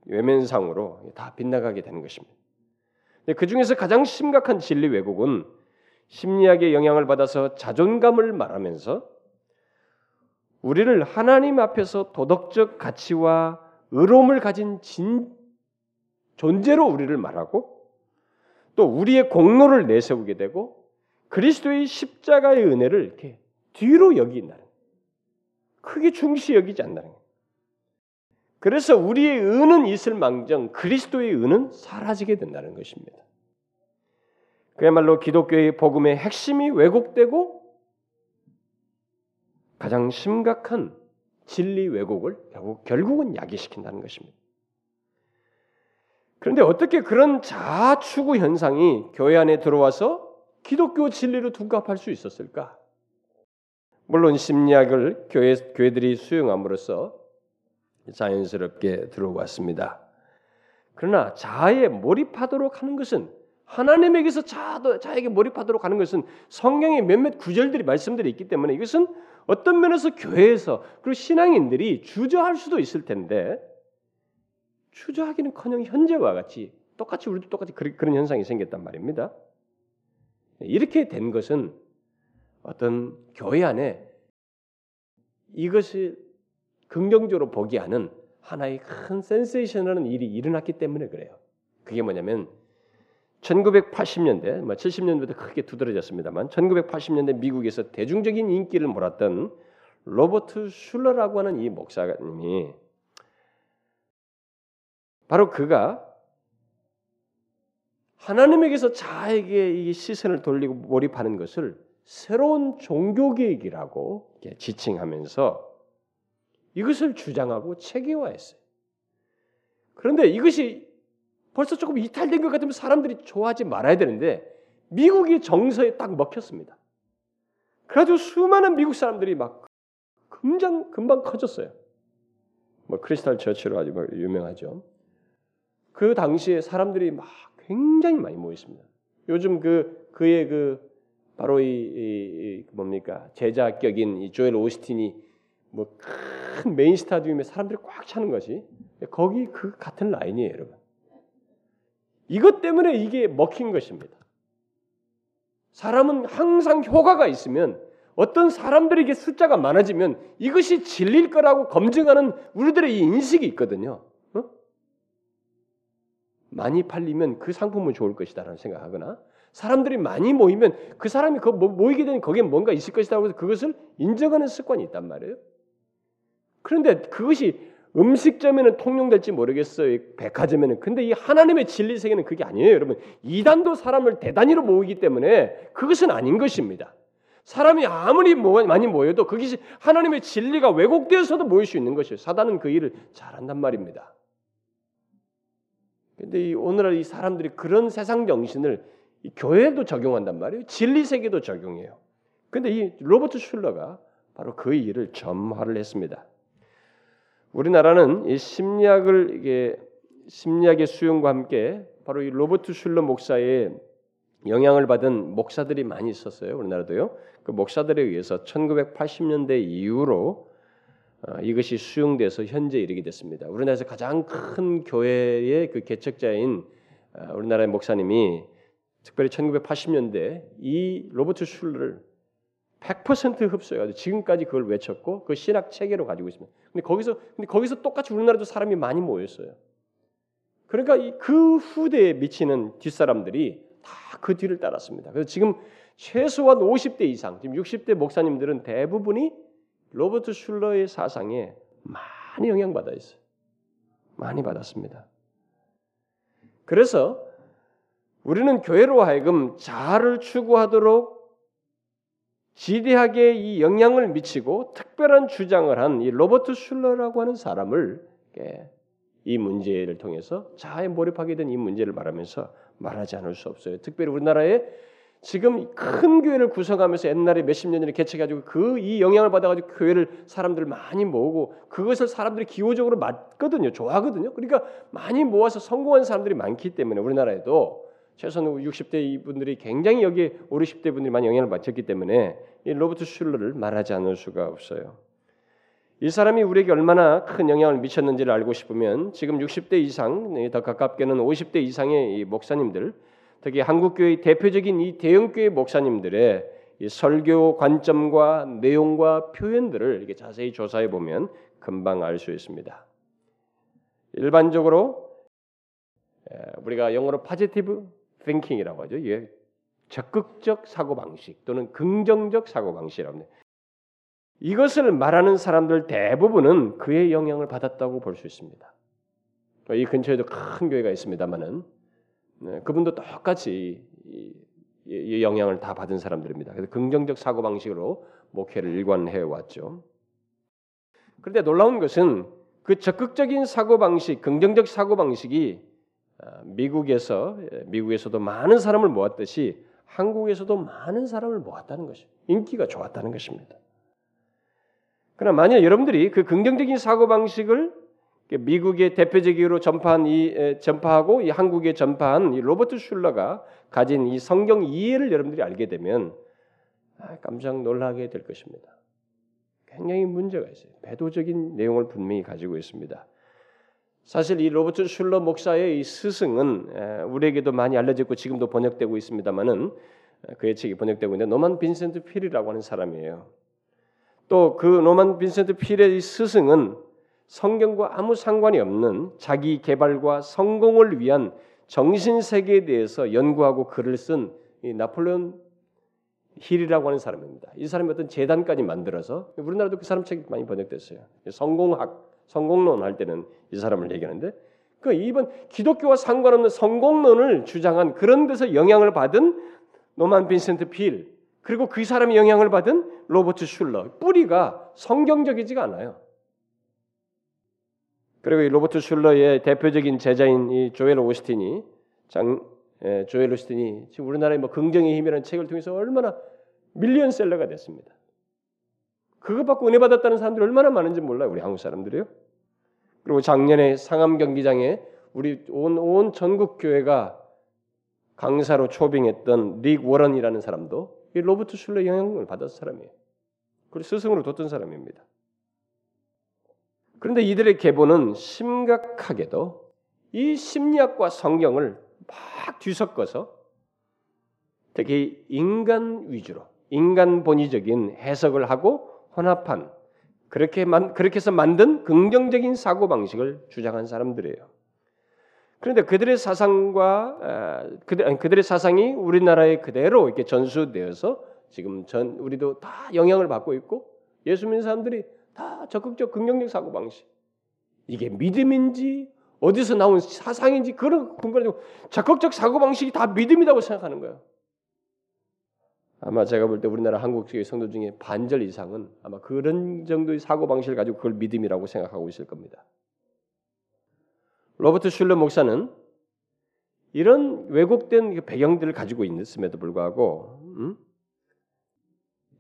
외면상으로 다 빗나가게 되는 것입니다. 그 중에서 가장 심각한 진리 왜곡은 심리학의 영향을 받아서 자존감을 말하면서 우리를 하나님 앞에서 도덕적 가치와 의로움을 가진 진, 존재로 우리를 말하고 또 우리의 공로를 내세우게 되고 그리스도의 십자가의 은혜를 이렇게 뒤로 여긴다는 크게 중시 여기지 않는다는 거예요. 그래서 우리의 은은 있을 망정 그리스도의 은은 사라지게 된다는 것입니다. 그야말로 기독교의 복음의 핵심이 왜곡되고 가장 심각한 진리 왜곡을 결국 결국은 야기시킨다는 것입니다. 그런데 어떻게 그런 자아 추구 현상이 교회 안에 들어와서 기독교 진리로 둔갑할 수 있었을까? 물론 심리학을 교회 교회들이 수용함으로써 자연스럽게 들어왔습니다. 그러나 자아에 몰입하도록 하는 것은 하나님에게서 자, 자에게 몰입하도록 하는 것은 성경의 몇몇 구절들이 말씀들이 있기 때문에 이것은 어떤 면에서 교회에서 그리고 신앙인들이 주저할 수도 있을 텐데 주저하기는커녕 현재와 같이 똑같이 우리도 똑같이 그런 현상이 생겼단 말입니다. 이렇게 된 것은 어떤 교회 안에 이것이 긍정적으로 보기 하는 하나의 큰 센세이션이라는 일이 일어났기 때문에 그래요. 그게 뭐냐면 1980년대, 뭐 70년대부터 크게 두드러졌습니다만 1980년대 미국에서 대중적인 인기를 몰았던 로버트 슐러라고 하는 이 목사님이 바로 그가 하나님에게서 자에게 이 시선을 돌리고 몰입하는 것을 새로운 종교 계획이라고 지칭하면서 이것을 주장하고 체계화했어요. 그런데 이것이 벌써 조금 이탈된 것 같으면 사람들이 좋아하지 말아야 되는데 미국이 정서에 딱 먹혔습니다. 그래도 수많은 미국 사람들이 막 금방 금방 커졌어요. 뭐 Crystal Church로 아주 유명하죠. 그 당시에 사람들이 막 굉장히 많이 모였습니다. 요즘 그 그의 그 바로 이, 이, 이 뭡니까 제자격인 이 조엘 오스틴이 뭐 큰 메인 스타디움에 사람들이 꽉 차는 것이 거기 그 같은 라인이에요, 여러분. 이것 때문에 이게 먹힌 것입니다. 사람은 항상 효과가 있으면 어떤 사람들에게 숫자가 많아지면 이것이 진리일 거라고 검증하는 우리들의 이 인식이 있거든요. 많이 팔리면 그 상품은 좋을 것이다라는 생각하거나 사람들이 많이 모이면 그 사람이 그 모이게 되는 거기에 뭔가 있을 것이다 고 해서 그것을 인정하는 습관이 있단 말이에요. 그런데 그것이 음식점에는 통용될지 모르겠어요. 백화점에는. 근데 이 하나님의 진리 세계는 그게 아니에요, 여러분. 이단도 사람을 대단위로 모으기 때문에 그것은 아닌 것입니다. 사람이 아무리 많이 모여도 그것이 하나님의 진리가 왜곡되어서도 모일 수 있는 것이에요. 사단은 그 일을 잘한단 말입니다. 근데 이 오늘날 이 사람들이 그런 세상 정신을 교회에도 적용한단 말이에요. 진리 세계도 적용해요. 근데 이 로버트 슐러가 바로 그 일을 점화를 했습니다. 우리나라는 이 심리학을 이게 심리학의 수용과 함께 바로 이 로버트 슐러 목사의 영향을 받은 목사들이 많이 있었어요. 우리나라도요. 그 목사들에 의해서 1980년대 이후로 어, 이것이 수용돼서 현재 이르게 됐습니다. 우리나라에서 가장 큰 교회의 그 개척자인 어, 우리나라의 목사님이 특별히 1980년대 이 로버트 슐러를 100% 흡수해가지고 지금까지 그걸 외쳤고 그 신학 체계로 가지고 있습니다. 근데 거기서 근데 거기서 똑같이 우리나라도 사람이 많이 모였어요. 그러니까 그 후대에 미치는 뒷사람들이 다 그 뒤를 따랐습니다. 그래서 지금 최소한 50대 이상, 지금 60대 목사님들은 대부분이 로버트 슐러의 사상에 많이 영향받아 있어요. 많이 받았습니다. 그래서 우리는 교회로 하여금 자아를 추구하도록 지대하게 이 영향을 미치고 특별한 주장을 한 이 로버트 슐러라고 하는 사람을 이 문제를 통해서 자아에 몰입하게 된 이 문제를 말하면서 말하지 않을 수 없어요. 특별히 우리나라에 지금 큰 교회를 구성하면서 옛날에 몇십 년 전에 개척해가지고 그 이 영향을 받아가지고 교회를 사람들 많이 모으고 그것을 사람들이 기호적으로 맞거든요. 좋아하거든요. 그러니까 많이 모아서 성공한 사람들이 많기 때문에 우리나라에도 최소한 60대 이분들이 굉장히 여기에 5, 60대 분들이 많이 영향을 받쳤기 때문에 이 로버트 슐러를 말하지 않을 수가 없어요. 이 사람이 우리에게 얼마나 큰 영향을 미쳤는지를 알고 싶으면 지금 60대 이상, 네, 더 가깝게는 50대 이상의 이 목사님들, 특히 한국교회 대표적인 이 대형교회 목사님들의 이 설교 관점과 내용과 표현들을 이렇게 자세히 조사해 보면 금방 알 수 있습니다. 일반적으로 우리가 영어로 파지티브 thinking이라고 하죠. 이게 적극적 사고 방식 또는 긍정적 사고 방식이라고 합니다. 이것을 말하는 사람들 대부분은 그의 영향을 받았다고 볼 수 있습니다. 이 근처에도 큰 교회가 있습니다만은 네, 그분도 똑같이 이, 이 영향을 다 받은 사람들입니다. 그래서 긍정적 사고 방식으로 목회를 일관해 왔죠. 그런데 놀라운 것은 그 적극적인 사고 방식, 긍정적 사고 방식이 아, 미국에서 예, 미국에서도 많은 사람을 모았듯이 한국에서도 많은 사람을 모았다는 것이 인기가 좋았다는 것입니다. 그러나 만약 여러분들이 그 긍정적인 사고 방식을 미국의 대표적으로 전파한 이 전파하고 이 한국에 전파한 이 로버트 슐러가 가진 이 성경 이해를 여러분들이 알게 되면 아, 깜짝 놀라게 될 것입니다. 굉장히 문제가 있어요. 배도적인 내용을 분명히 가지고 있습니다. 사실 이 로버트 슐러 목사의 이 스승은 우리에게도 많이 알려졌고 지금도 번역되고 있습니다만은 그의 책이 번역되고 있는데 노만 빈센트 필이라고 하는 사람이에요. 또 그 노만 빈센트 필의 스승은 성경과 아무 상관이 없는 자기 개발과 성공을 위한 정신 세계에 대해서 연구하고 글을 쓴 나폴레온 힐이라고 하는 사람입니다. 이 사람이 어떤 재단까지 만들어서 우리나라도 그 사람 책이 많이 번역됐어요. 성공학 성공론 할 때는 이 사람을 얘기하는데 그 이번 기독교와 상관없는 성공론을 주장한 그런 데서 영향을 받은 노만 빈센트 필 그리고 그 사람이 영향을 받은 로버트 슐러 뿌리가 성경적이지가 않아요. 그리고 이 로버트 슐러의 대표적인 제자인 이 조엘 오스틴이 장 예, 조엘 오스틴이 지금 우리나라의 뭐 긍정의 힘이라는 책을 통해서 얼마나 밀리언셀러가 됐습니다. 그것 받고 은혜 받았다는 사람들이 얼마나 많은지 몰라요. 우리 한국 사람들이요. 그리고 작년에 상암 경기장에 우리 온, 온 전국 교회가 강사로 초빙했던 릭 워런이라는 사람도 이 로버트 슐러 영향을 받은 사람이에요. 그리고 스승으로 뒀던 사람입니다. 그런데 이들의 계보는 심각하게도 이 심리학과 성경을 막 뒤섞어서 특히 인간 위주로 인간 본의적인 해석을 하고 혼합한 그렇게 만, 그렇게 해서 만든 긍정적인 사고 방식을 주장한 사람들이에요. 그런데 그들의 사상과 그들, 그들의 사상이 우리나라에 그대로 이렇게 전수되어서 지금 전 우리도 다 영향을 받고 있고 예수 믿는 사람들이 다 적극적 긍정적 사고 방식 이게 믿음인지 어디서 나온 사상인지 그런 분간하고 적극적 사고 방식이 다 믿음이라고 생각하는 거예요. 아마 제가 볼 때 우리나라 한국의 성도 중에 반절 이상은 아마 그런 정도의 사고 방식을 가지고 그걸 믿음이라고 생각하고 있을 겁니다. 로버트 슐러 목사는 이런 왜곡된 배경들을 가지고 있음에도 불구하고 음?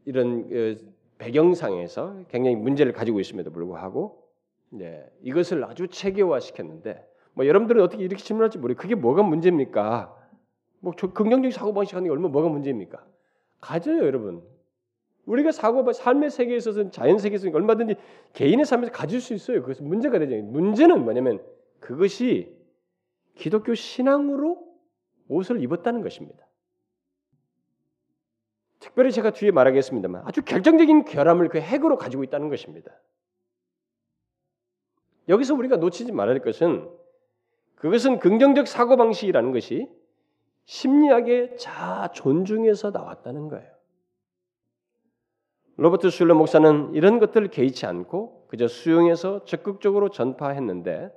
이런 어, 배경상에서 굉장히 문제를 가지고 있음에도 불구하고 네, 이것을 아주 체계화시켰는데 뭐 여러분들은 어떻게 이렇게 질문할지 모르겠어요. 그게 뭐가 문제입니까? 뭐 긍정적인 사고 방식 하는 게 얼마나 뭐가 문제입니까? 가져요, 여러분. 우리가 사고 삶의 세계에 있어서는 자연 세계에서 얼마든지 개인의 삶에서 가질 수 있어요. 그래서 문제가 되죠. 문제는 뭐냐면 그것이 기독교 신앙으로 옷을 입었다는 것입니다. 특별히 제가 뒤에 말하겠습니다만 아주 결정적인 결함을 그 핵으로 가지고 있다는 것입니다. 여기서 우리가 놓치지 말아야 할 것은 그것은 긍정적 사고 방식이라는 것이 심리학의 자 존중에서 나왔다는 거예요. 로버트 슐러 목사는 이런 것들을 개의치 않고 그저 수용해서 적극적으로 전파했는데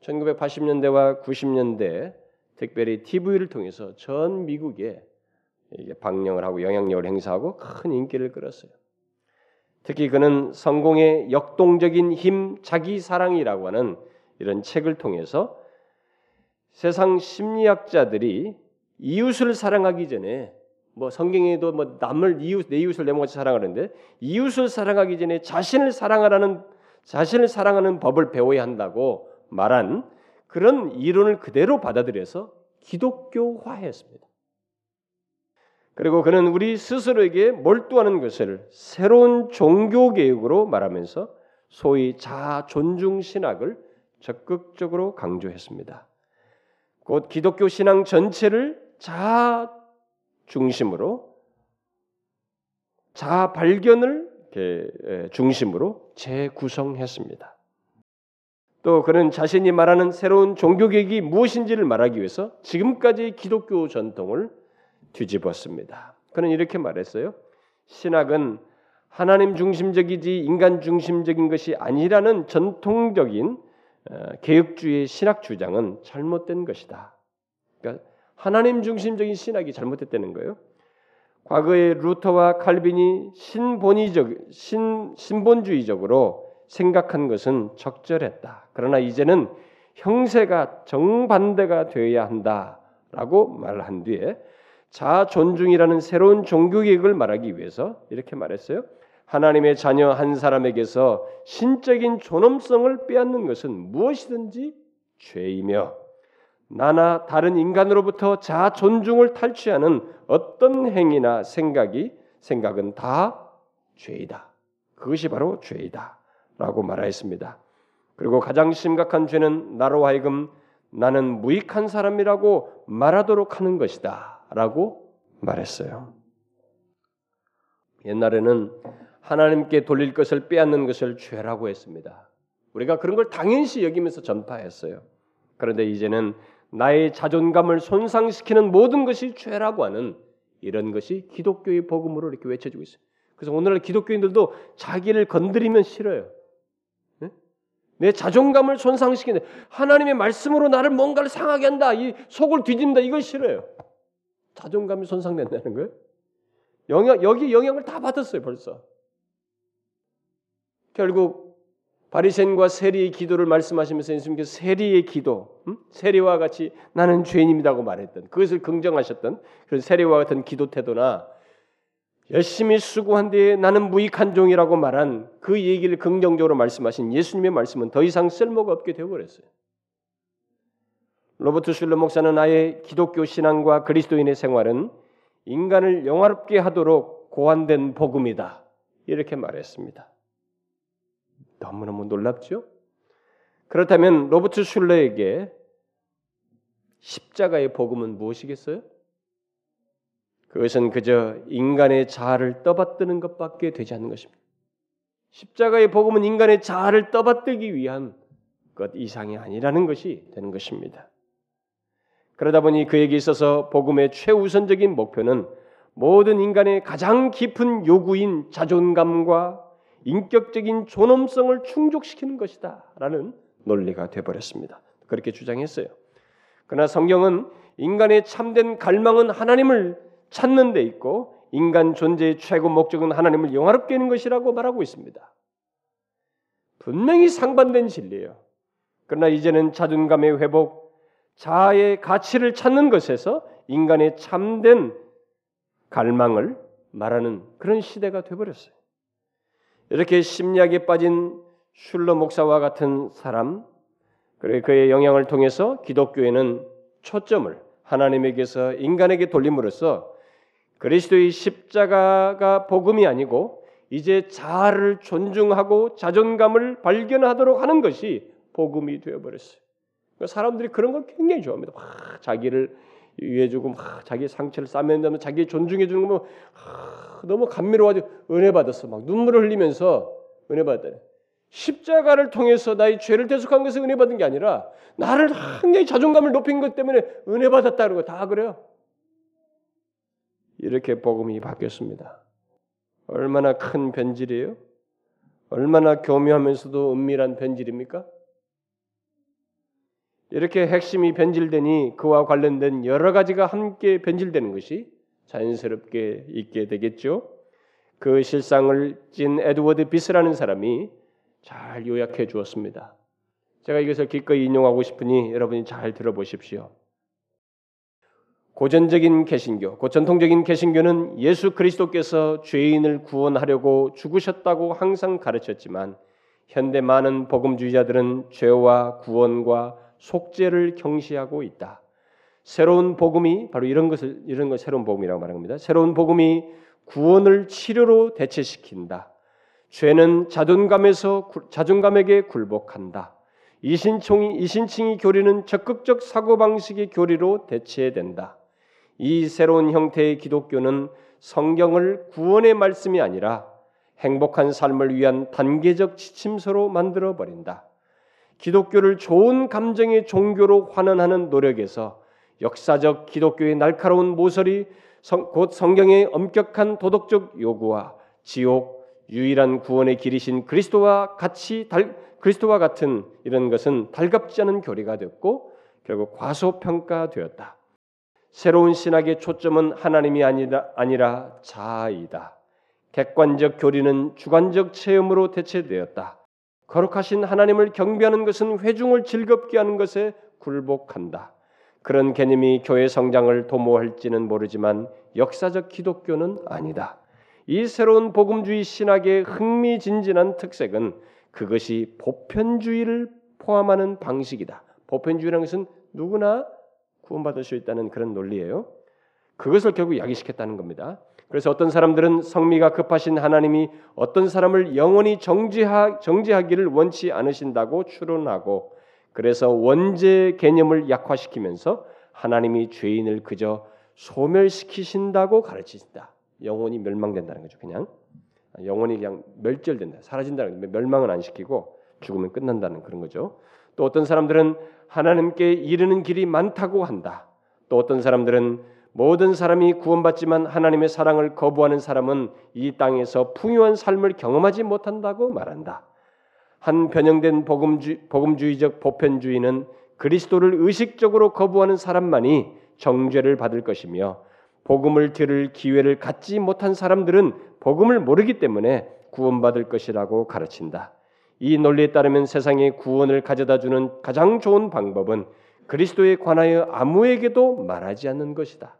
1980년대와 90년대 특별히 TV를 통해서 전 미국에 방영을 하고 영향력을 행사하고 큰 인기를 끌었어요. 특히 그는 성공의 역동적인 힘, 자기 사랑이라고 하는 이런 책을 통해서 세상 심리학자들이 이웃을 사랑하기 전에 뭐 성경에도 뭐 남을 이웃 내 이웃을 내모같이 사랑하는데 이웃을 사랑하기 전에 자신을 사랑하라는 자신을 사랑하는 법을 배워야 한다고 말한 그런 이론을 그대로 받아들여서 기독교화했습니다. 그리고 그는 우리 스스로에게 몰두하는 것을 새로운 종교 개혁으로 말하면서 소위 자아 존중 신학을 적극적으로 강조했습니다. 곧 기독교 신앙 전체를 자아 중심으로 자아 발견을 중심으로 재구성했습니다. 또 그는 자신이 말하는 새로운 종교개혁이 무엇인지를 말하기 위해서 지금까지 기독교 전통을 뒤집었습니다. 그는 이렇게 말했어요. 신학은 하나님 중심적이지 인간 중심적인 것이 아니라는 전통적인 어, 개혁주의 신학 주장은 잘못된 것이다. 그러니까 하나님 중심적인 신학이 잘못됐다는 거예요. 과거의 루터와 칼빈이 신본의적 신 신본주의적으로 생각한 것은 적절했다. 그러나 이제는 형세가 정반대가 되어야 한다라고 말한 뒤에 자 존중이라는 새로운 종교 계획을 말하기 위해서 이렇게 말했어요. 하나님의 자녀 한 사람에게서 신적인 존엄성을 빼앗는 것은 무엇이든지 죄이며 나나 다른 인간으로부터 자 존중을 탈취하는 어떤 행위나 생각이 생각은 다 죄이다. 그것이 바로 죄이다. 라고 말하였습니다. 그리고 가장 심각한 죄는 나로 하여금 나는 무익한 사람이라고 말하도록 하는 것이다. 라고 말했어요. 옛날에는 하나님께 돌릴 것을 빼앗는 것을 죄라고 했습니다. 우리가 그런 걸 당연시 여기면서 전파했어요. 그런데 이제는 나의 자존감을 손상시키는 모든 것이 죄라고 하는 이런 것이 기독교의 복음으로 이렇게 외쳐지고 있어요. 그래서 오늘날 기독교인들도 자기를 건드리면 싫어요. 내 자존감을 손상시키는 하나님의 말씀으로 나를 뭔가를 상하게 한다. 이 속을 뒤집는다. 이걸 싫어요. 자존감이 손상된다는 거예요. 영향, 여기 영향을 다 받았어요, 벌써. 결국 바리새인과 세리의 기도를 말씀하시면서 예수님께서 세리의 기도, 음? 세리와 같이 나는 죄인입니다고 말했던 그것을 긍정하셨던 그런 세리와 같은 기도 태도나 열심히 수고한 뒤에 나는 무익한 종이라고 말한 그 얘기를 긍정적으로 말씀하신 예수님의 말씀은 더 이상 쓸모가 없게 되어버렸어요. 로버트 슐러 목사는 아예 기독교 신앙과 그리스도인의 생활은 인간을 영화롭게 하도록 고안된 복음이다. 이렇게 말했습니다. 너무너무 놀랍죠? 그렇다면 로버트 슐러에게 십자가의 복음은 무엇이겠어요? 그것은 그저 인간의 자아를 떠받드는 것밖에 되지 않는 것입니다. 십자가의 복음은 인간의 자아를 떠받들기 위한 것 이상이 아니라는 것이 되는 것입니다. 그러다 보니 그에게 있어서 복음의 최우선적인 목표는 모든 인간의 가장 깊은 요구인 자존감과 인격적인 존엄성을 충족시키는 것이다 라는 논리가 되어버렸습니다. 그렇게 주장했어요. 그러나 성경은 인간의 참된 갈망은 하나님을 찾는 데 있고 인간 존재의 최고 목적은 하나님을 영화롭게 하는 것이라고 말하고 있습니다. 분명히 상반된 진리예요. 그러나 이제는 자존감의 회복, 자아의 가치를 찾는 것에서 인간의 참된 갈망을 말하는 그런 시대가 되어버렸어요. 이렇게 심리학에 빠진 슐러 목사와 같은 사람, 그리고 그의 영향을 통해서 기독교에는 초점을 하나님에게서 인간에게 돌림으로써 그리스도의 십자가가 복음이 아니고 이제 자아를 존중하고 자존감을 발견하도록 하는 것이 복음이 되어버렸어요. 그러니까 사람들이 그런 걸 굉장히 좋아합니다. 막 자기를 위해주고 막 자기 상처를 싸맨다면 자기 존중해 주는 거면 너무 감미로워가지고 은혜 받았어. 막 눈물을 흘리면서 은혜 받았다. 십자가를 통해서 나의 죄를 대속한 것에 은혜 받은 게 아니라 나를 굉장히 자존감을 높인 것 때문에 은혜 받았다는 거 다 그래요. 이렇게 복음이 바뀌었습니다. 얼마나 큰 변질이에요? 얼마나 교묘하면서도 은밀한 변질입니까? 이렇게 핵심이 변질되니 그와 관련된 여러 가지가 함께 변질되는 것이 자연스럽게 있게 되겠죠. 그 실상을 찐 에드워드 비스라는 사람이 잘 요약해 주었습니다. 제가 이것을 기꺼이 인용하고 싶으니 여러분이 잘 들어보십시오. 고전적인 개신교, 고전통적인 개신교는 예수 그리스도께서 죄인을 구원하려고 죽으셨다고 항상 가르쳤지만 현대 많은 복음주의자들은 죄와 구원과 속죄를 경시하고 있다. 새로운 복음이 바로 이런 것을 이런 것 새로운 복음이라고 말하는 겁니다. 새로운 복음이 구원을 치료로 대체시킨다. 죄는 자존감에서 자존감에게 굴복한다. 이신총이 이신칭이 교리는 적극적 사고 방식의 교리로 대체된다. 이 새로운 형태의 기독교는 성경을 구원의 말씀이 아니라 행복한 삶을 위한 단계적 지침서로 만들어 버린다. 기독교를 좋은 감정의 종교로 환원하는 노력에서 역사적 기독교의 날카로운 모서리 곧 성경의 엄격한 도덕적 요구와 지옥 유일한 구원의 길이신 그리스도와 같이 달, 그리스도와 같은 이런 것은 달갑지 않은 교리가 되었고 결국 과소평가되었다. 새로운 신학의 초점은 하나님이 아니라, 아니라 자아이다. 객관적 교리는 주관적 체험으로 대체되었다. 거룩하신 하나님을 경배하는 것은 회중을 즐겁게 하는 것에 굴복한다. 그런 개념이 교회 성장을 도모할지는 모르지만 역사적 기독교는 아니다. 이 새로운 복음주의 신학의 흥미진진한 특색은 그것이 보편주의를 포함하는 방식이다. 보편주의라는 것은 누구나 구원받을 수 있다는 그런 논리예요. 그것을 결국 야기시켰다는 겁니다. 그래서 어떤 사람들은 성미가 급하신 하나님이 어떤 사람을 영원히 정지하, 정지하기를 원치 않으신다고 추론하고 그래서 원죄 개념을 약화시키면서 하나님이 죄인을 그저 소멸시키신다고 가르치신다. 영혼이 멸망된다는 거죠. 그냥 영혼이 그냥 멸절된다, 사라진다는 거 멸망은 안 시키고 죽으면 끝난다는 그런 거죠. 또 어떤 사람들은 하나님께 이르는 길이 많다고 한다. 또 어떤 사람들은 모든 사람이 구원받지만 하나님의 사랑을 거부하는 사람은 이 땅에서 풍요한 삶을 경험하지 못한다고 말한다. 한 변형된 복음주, 복음주의적 보편주의는 그리스도를 의식적으로 거부하는 사람만이 정죄를 받을 것이며 복음을 들을 기회를 갖지 못한 사람들은 복음을 모르기 때문에 구원받을 것이라고 가르친다. 이 논리에 따르면 세상에 구원을 가져다 주는 가장 좋은 방법은 그리스도에 관하여 아무에게도 말하지 않는 것이다.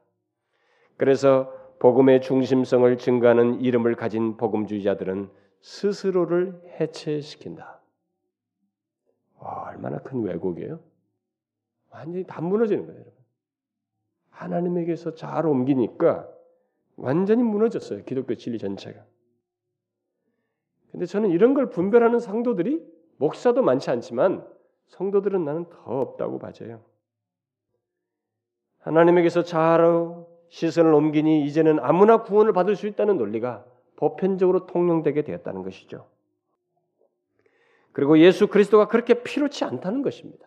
그래서 복음의 중심성을 증가하는 이름을 가진 복음주의자들은 스스로를 해체시킨다. 와, 얼마나 큰 왜곡이에요? 완전히 다 무너지는 거예요, 여러분. 하나님에게서 잘 옮기니까 완전히 무너졌어요. 기독교 진리 전체가. 근데 저는 이런 걸 분별하는 상도들이 목사도 많지 않지만 성도들은 나는 더 없다고 봐져요. 하나님에게서 잘 시선을 옮기니 이제는 아무나 구원을 받을 수 있다는 논리가 보편적으로 통용되게 되었다는 것이죠. 그리고 예수 그리스도가 그렇게 필요치 않다는 것입니다.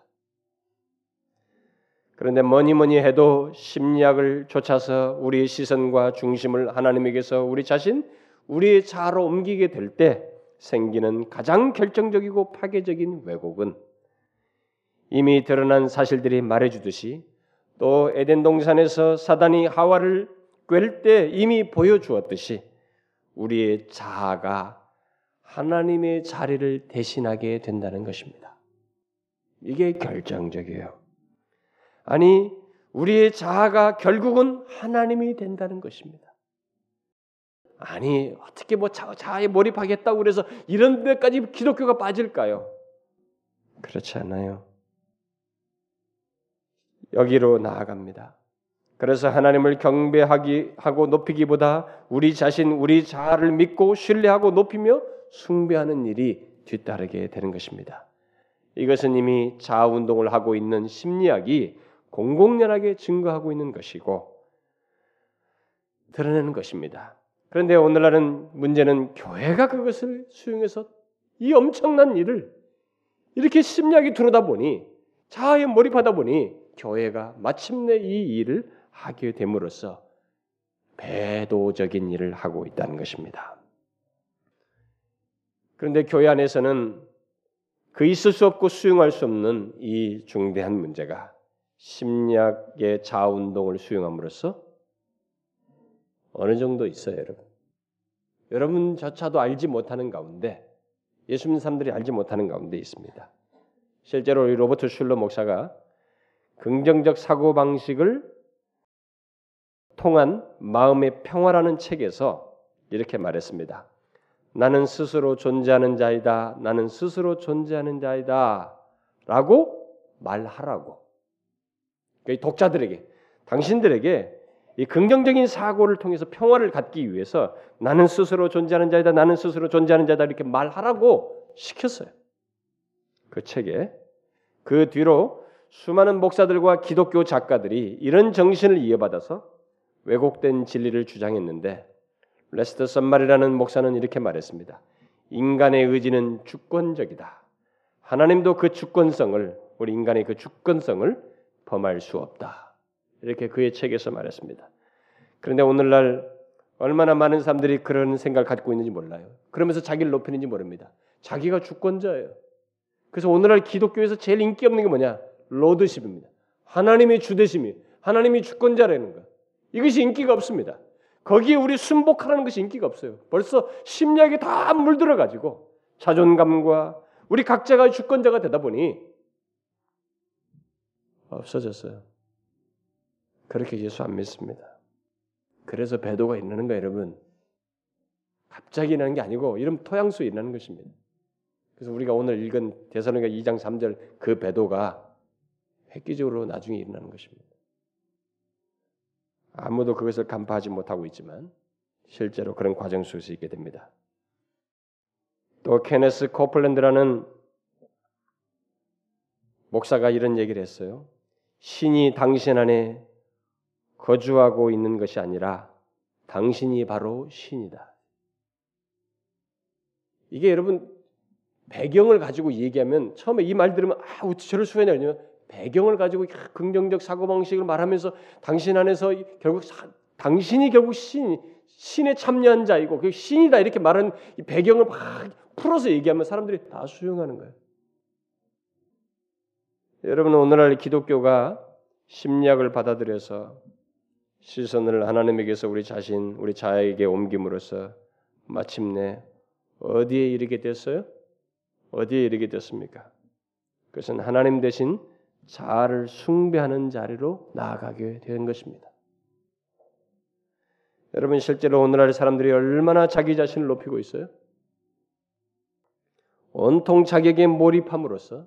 그런데 뭐니 뭐니 해도 심리학을 쫓아서 우리의 시선과 중심을 하나님에게서 우리 자신, 우리의 자로 옮기게 될 때 생기는 가장 결정적이고 파괴적인 왜곡은 이미 드러난 사실들이 말해주듯이 또 에덴 동산에서 사단이 하와를 꿰 때 이미 보여주었듯이 우리의 자아가 하나님의 자리를 대신하게 된다는 것입니다. 이게 결정적이에요. 아니, 우리의 자아가 결국은 하나님이 된다는 것입니다. 아니, 어떻게 뭐 자아에 몰입하겠다고 그래서 이런 데까지 기독교가 빠질까요? 그렇지 않아요. 여기로 나아갑니다. 그래서 하나님을 경배하기 하고 높이기보다 우리 자신, 우리 자아를 믿고 신뢰하고 높이며 숭배하는 일이 뒤따르게 되는 것입니다. 이것은 이미 자아 운동을 하고 있는 심리학이 공공연하게 증거하고 있는 것이고 드러내는 것입니다. 그런데 오늘날은 문제는 교회가 그것을 수용해서 이 엄청난 일을 이렇게 심리학이 들어다 보니 자아에 몰입하다 보니 교회가 마침내 이 일을 하게 됨으로써 배도적인 일을 하고 있다는 것입니다. 그런데 교회 안에서는 그 있을 수 없고 수용할 수 없는 이 중대한 문제가 심리학의 자운동을 수용함으로써 어느 정도 있어요, 여러분. 여러분조차도 알지 못하는 가운데 예수 믿는 사람들이 알지 못하는 가운데 있습니다. 실제로 로버트 슐러 목사가 긍정적 사고 방식을 통한 마음의 평화라는 책에서 이렇게 말했습니다. 나는 스스로 존재하는 자이다. 나는 스스로 존재하는 자이다. 라고 말하라고. 독자들에게, 당신들에게 이 긍정적인 사고를 통해서 평화를 갖기 위해서 나는 스스로 존재하는 자이다. 나는 스스로 존재하는 자다. 이렇게 말하라고 시켰어요. 그 책에. 그 뒤로 수많은 목사들과 기독교 작가들이 이런 정신을 이어받아서 왜곡된 진리를 주장했는데 레스터 썸말이라는 목사는 이렇게 말했습니다. 인간의 의지는 주권적이다. 하나님도 그 주권성을 우리 인간의 그 주권성을 범할 수 없다. 이렇게 그의 책에서 말했습니다. 그런데 오늘날 얼마나 많은 사람들이 그런 생각을 갖고 있는지 몰라요. 그러면서 자기를 높이는지 모릅니다. 자기가 주권자예요. 그래서 오늘날 기독교에서 제일 인기 없는 게 뭐냐? 로드십입니다. 하나님의 주대심이 하나님이 주권자라는 거. 이것이 인기가 없습니다. 거기에 우리 순복하라는 것이 인기가 없어요. 벌써 심리학이 다 물들어 가지고 자존감과 우리 각자가 주권자가 되다 보니 없어졌어요. 그렇게 예수 안 믿습니다. 그래서 배도가 일어나는 거예요, 여러분. 갑자기 일어나는 게 아니고 이런 토양수에 일어나는 것입니다. 그래서 우리가 오늘 읽은 대사로니가 2장 3절 그 배도가 획기적으로 나중에 일어나는 것입니다. 아무도 그것을 간파하지 못하고 있지만 실제로 그런 과정 속에서 있게 됩니다. 또 케네스 코플랜드라는 목사가 이런 얘기를 했어요. 신이 당신 안에 거주하고 있는 것이 아니라 당신이 바로 신이다. 이게 여러분 배경을 가지고 얘기하면 처음에 이 말 들으면 아 저럴 수가 있냐 배경을 가지고 긍정적 사고 방식을 말하면서 당신 안에서 결국 사, 당신이 결국 신 신에 참여한 자이고 그 신이다 이렇게 말하는 이 배경을 막 풀어서 얘기하면 사람들이 다 수용하는 거예요. 여러분 오늘날 기독교가 심리학을 받아들여서 시선을 하나님에게서 우리 자신, 우리 자에게 옮김으로써 마침내 어디에 이르게 됐어요? 어디에 이르게 됐습니까? 그것은 하나님 대신 자아를 숭배하는 자리로 나아가게 된 것입니다. 여러분 실제로 오늘날 사람들이 얼마나 자기 자신을 높이고 있어요? 온통 자격에 몰입함으로써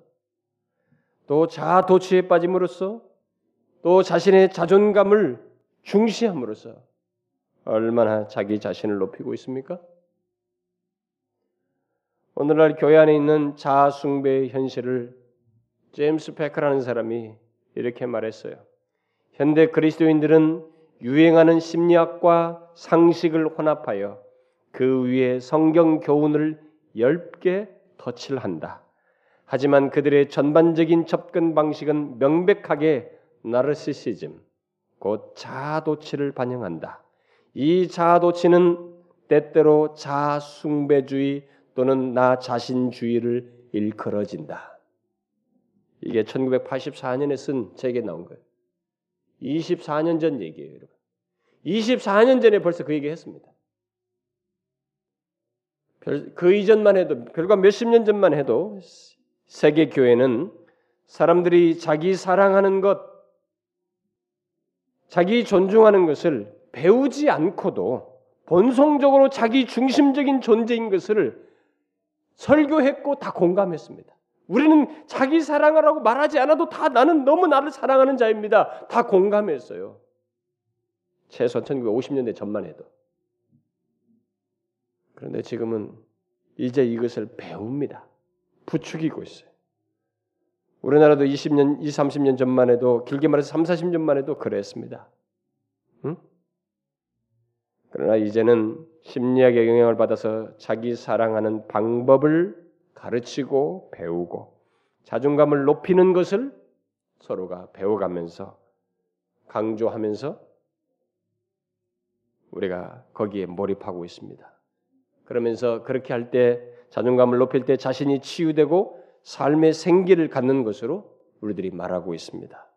또 자아 도취에 빠짐으로써 또 자신의 자존감을 중시함으로써 얼마나 자기 자신을 높이고 있습니까? 오늘날 교회 안에 있는 자아 숭배의 현실을 제임스 페커라는 사람이 이렇게 말했어요. 현대 그리스도인들은 유행하는 심리학과 상식을 혼합하여 그 위에 성경 교훈을 엷게 덧칠한다. 하지만 그들의 전반적인 접근 방식은 명백하게 나르시시즘, 곧 자아도취를 반영한다. 이 자아도취는 때때로 자아숭배주의 또는 나 자신주의를 일컬어진다. 이게 1984년에 쓴 책에 나온 거예요. 24년 전 얘기예요, 여러분. 24년 전에 벌써 그 얘기 했습니다. 그 이전만 해도, 별과 몇십 년 전만 해도 세계 교회는 사람들이 자기 사랑하는 것, 자기 존중하는 것을 배우지 않고도 본성적으로 자기 중심적인 존재인 것을 설교했고 다 공감했습니다. 우리는 자기 사랑하라고 말하지 않아도 다 나는 너무 나를 사랑하는 자입니다. 다 공감했어요. 최소한 1950년대 전만 해도. 그런데 지금은 이제 이것을 배웁니다. 부추기고 있어요. 우리나라도 20년, 20, 30년 전만 해도 길게 말해서 3, 40년만 해도 그랬습니다. 응? 그러나 이제는 심리학의 영향을 받아서 자기 사랑하는 방법을 가르치고 배우고 자존감을 높이는 것을 서로가 배워가면서 강조하면서 우리가 거기에 몰입하고 있습니다. 그러면서 그렇게 할 때 자존감을 높일 때 자신이 치유되고 삶의 생기를 갖는 것으로 우리들이 말하고 있습니다.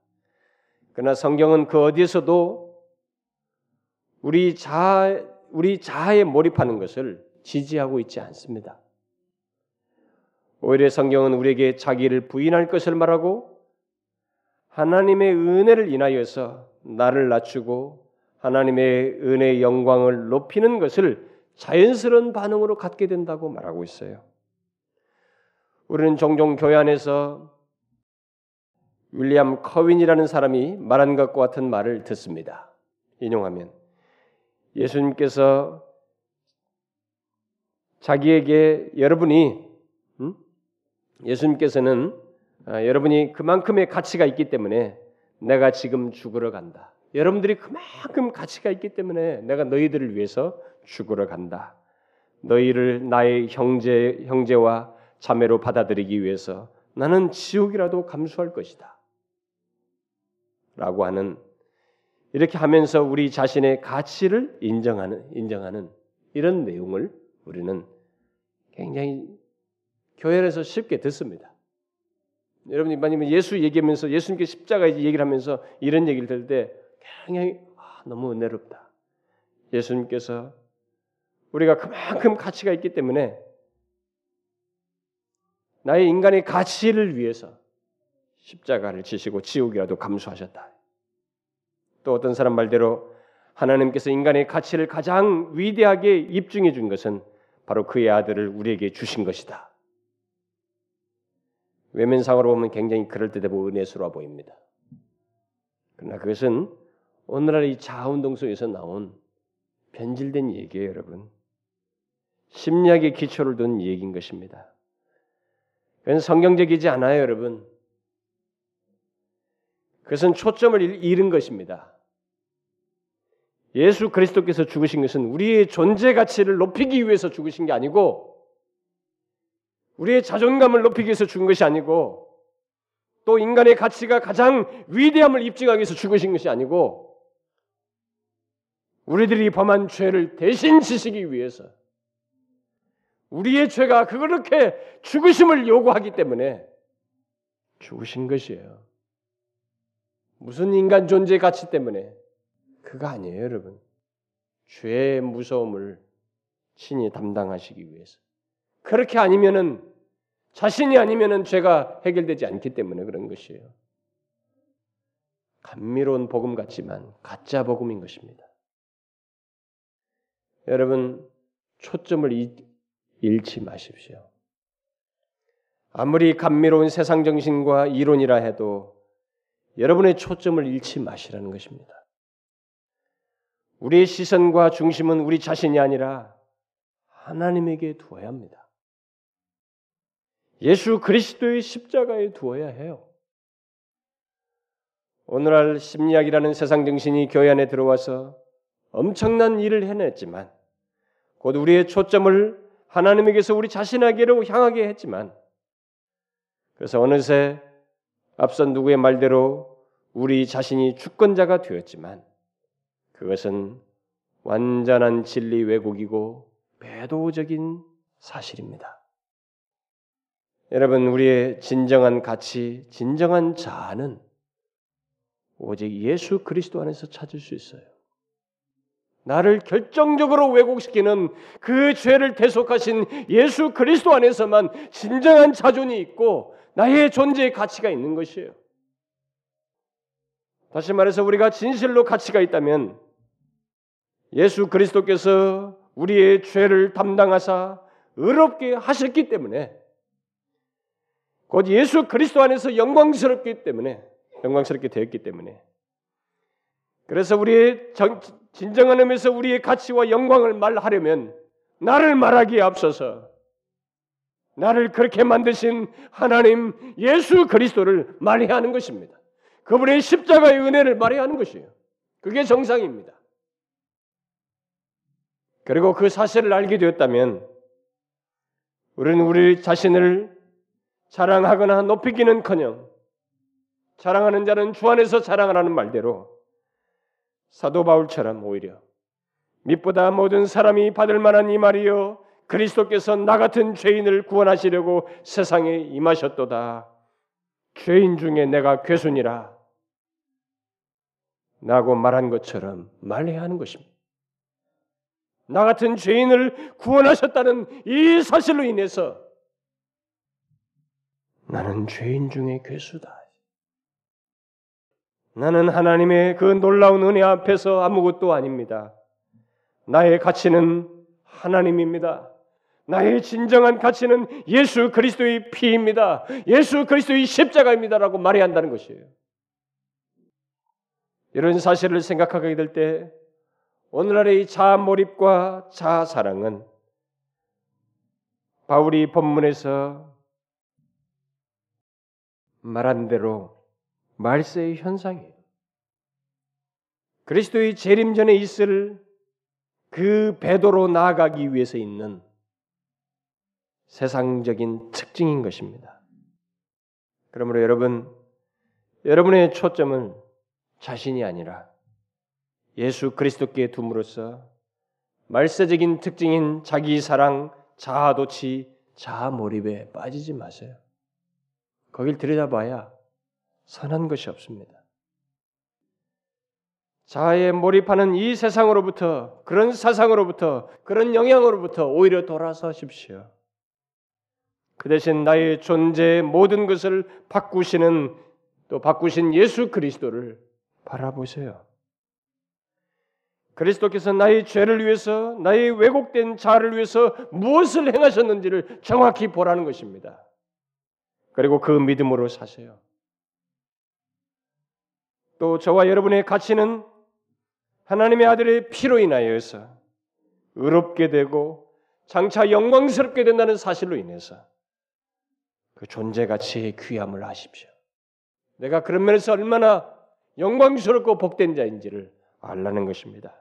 그러나 성경은 그 어디에서도 우리 자아, 우리 자아에 몰입하는 것을 지지하고 있지 않습니다. 오히려 성경은 우리에게 자기를 부인할 것을 말하고 하나님의 은혜를 인하여서 나를 낮추고 하나님의 은혜의 영광을 높이는 것을 자연스러운 반응으로 갖게 된다고 말하고 있어요. 우리는 종종 교회 안에서 윌리엄 커윈이라는 사람이 말한 것과 같은 말을 듣습니다. 인용하면 예수님께서 자기에게 여러분이 음? 예수님께서는 아, 여러분이 그만큼의 가치가 있기 때문에 내가 지금 죽으러 간다. 여러분들이 그만큼 가치가 있기 때문에 내가 너희들을 위해서 죽으러 간다. 너희를 나의 형제 형제와 자매로 받아들이기 위해서 나는 지옥이라도 감수할 것이다. 라고 하는 이렇게 하면서 우리 자신의 가치를 인정하는 인정하는 이런 내용을 우리는 굉장히 교회에서 쉽게 듣습니다. 여러분이 만약에 예수 얘기하면서 예수님께 십자가 얘기를 하면서 이런 얘기를 들을 때 굉장히 아, 너무 은혜롭다. 예수님께서 우리가 그만큼 가치가 있기 때문에 나의 인간의 가치를 위해서 십자가를 지시고 지옥이라도 감수하셨다. 또 어떤 사람 말대로 하나님께서 인간의 가치를 가장 위대하게 입증해 준 것은 바로 그의 아들을 우리에게 주신 것이다. 외면상으로 보면 굉장히 그럴듯해 은혜스러워 보입니다. 그러나 그것은 오늘날 이 자아운동 속에서 나온 변질된 얘기예요, 여러분. 심리학의 기초를 둔 얘기인 것입니다. 그건 성경적이지 않아요, 여러분. 그것은 초점을 잃은 것입니다. 예수 그리스도께서 죽으신 것은 우리의 존재 가치를 높이기 위해서 죽으신 게 아니고 우리의 자존감을 높이기 위해서 죽은 것이 아니고 또 인간의 가치가 가장 위대함을 입증하기 위해서 죽으신 것이 아니고 우리들이 범한 죄를 대신 지시기 위해서 우리의 죄가 그렇게 죽으심을 요구하기 때문에 죽으신 것이에요. 무슨 인간 존재 가치 때문에 그거 아니에요, 여러분. 죄의 무서움을 친히 담당하시기 위해서. 그렇게 아니면은 자신이 아니면은 죄가 해결되지 않기 때문에 그런 것이에요. 감미로운 복음 같지만 가짜 복음인 것입니다. 여러분 초점을 잃지 마십시오. 아무리 감미로운 세상 정신과 이론이라 해도 여러분의 초점을 잃지 마시라는 것입니다. 우리의 시선과 중심은 우리 자신이 아니라 하나님에게 두어야 합니다. 예수 그리스도의 십자가에 두어야 해요. 오늘날 심리학이라는 세상 정신이 교회 안에 들어와서 엄청난 일을 해냈지만 곧 우리의 초점을 하나님에게서 우리 자신에게로 향하게 했지만 그래서 어느새 앞선 누구의 말대로 우리 자신이 주권자가 되었지만 그것은 완전한 진리 왜곡이고 배도적인 사실입니다. 여러분 우리의 진정한 가치, 진정한 자아는 오직 예수 그리스도 안에서 찾을 수 있어요. 나를 결정적으로 왜곡시키는 그 죄를 대속하신 예수 그리스도 안에서만 진정한 자존이 있고 나의 존재의 가치가 있는 것이에요. 다시 말해서 우리가 진실로 가치가 있다면 예수 그리스도께서 우리의 죄를 담당하사 의롭게 하셨기 때문에 곧 예수 그리스도 안에서 영광스럽기 때문에 영광스럽게 되었기 때문에 그래서 우리의 정, 진정한 의미에서 우리의 가치와 영광을 말하려면 나를 말하기에 앞서서 나를 그렇게 만드신 하나님 예수 그리스도를 말해야 하는 것입니다. 그분의 십자가의 은혜를 말해야 하는 것이에요. 그게 정상입니다. 그리고 그 사실을 알게 되었다면 우리는 우리 자신을 자랑하거나 높이기는커녕 자랑하는 자는 주 안에서 자랑하라는 말대로 사도 바울처럼 오히려 밑보다 모든 사람이 받을 만한 이 말이요 그리스도께서 나 같은 죄인을 구원하시려고 세상에 임하셨도다. 죄인 중에 내가 괴순이라. 나고 말한 것처럼 말해야 하는 것입니다. 나 같은 죄인을 구원하셨다는 이 사실로 인해서 나는 죄인 중에 괴수다. 나는 하나님의 그 놀라운 은혜 앞에서 아무것도 아닙니다. 나의 가치는 하나님입니다. 나의 진정한 가치는 예수 그리스도의 피입니다. 예수 그리스도의 십자가입니다라고 말해야 한다는 것이에요. 이런 사실을 생각하게 될 때 오늘날의 자아 몰입과 자아 사랑은 바울이 본문에서 말한 대로 말세의 현상이에요. 그리스도의 재림 전에 있을 그 배도로 나아가기 위해서 있는 세상적인 특징인 것입니다. 그러므로 여러분, 여러분의 초점은 자신이 아니라 예수 그리스도께 둠으로써 말세적인 특징인 자기 사랑, 자아도취, 자아 몰입에 빠지지 마세요. 거길 들여다봐야 선한 것이 없습니다. 자아에 몰입하는 이 세상으로부터 그런 사상으로부터 그런 영향으로부터 오히려 돌아서십시오. 그 대신 나의 존재의 모든 것을 바꾸시는 또 바꾸신 예수 그리스도를 바라보세요. 그리스도께서 나의 죄를 위해서 나의 왜곡된 자를 위해서 무엇을 행하셨는지를 정확히 보라는 것입니다. 그리고 그 믿음으로 사세요. 또 저와 여러분의 가치는 하나님의 아들의 피로 인하여서 의롭게 되고 장차 영광스럽게 된다는 사실로 인해서 그 존재 가치의 귀함을 아십시오. 내가 그런 면에서 얼마나 영광스럽고 복된 자인지를 알라는 것입니다.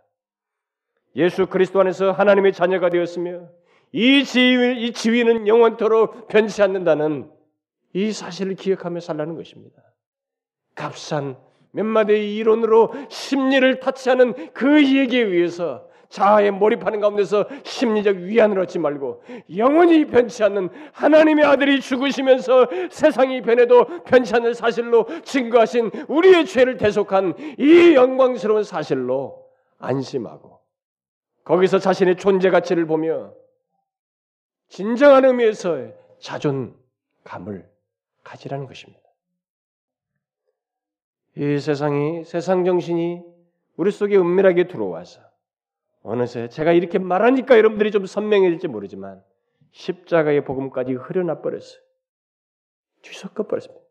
예수 그리스도 안에서 하나님의 자녀가 되었으며 이 지위, 이 지위는 영원토록 변치 않는다는 이 사실을 기억하며 살라는 것입니다. 값싼 몇 마디의 이론으로 심리를 타치하는 그 얘기에 의해서 자아에 몰입하는 가운데서 심리적 위안을 얻지 말고 영원히 변치 않는 하나님의 아들이 죽으시면서 세상이 변해도 변치 않는 사실로 증거하신 우리의 죄를 대속한 이 영광스러운 사실로 안심하고 거기서 자신의 존재 가치를 보며 진정한 의미에서의 자존감을 가지라는 것입니다. 이 세상이 세상 정신이 우리 속에 은밀하게 들어와서 어느새 제가 이렇게 말하니까 여러분들이 좀 선명해질지 모르지만 십자가의 복음까지 흐려나 버렸어요. 뒤섞어 버렸습니다.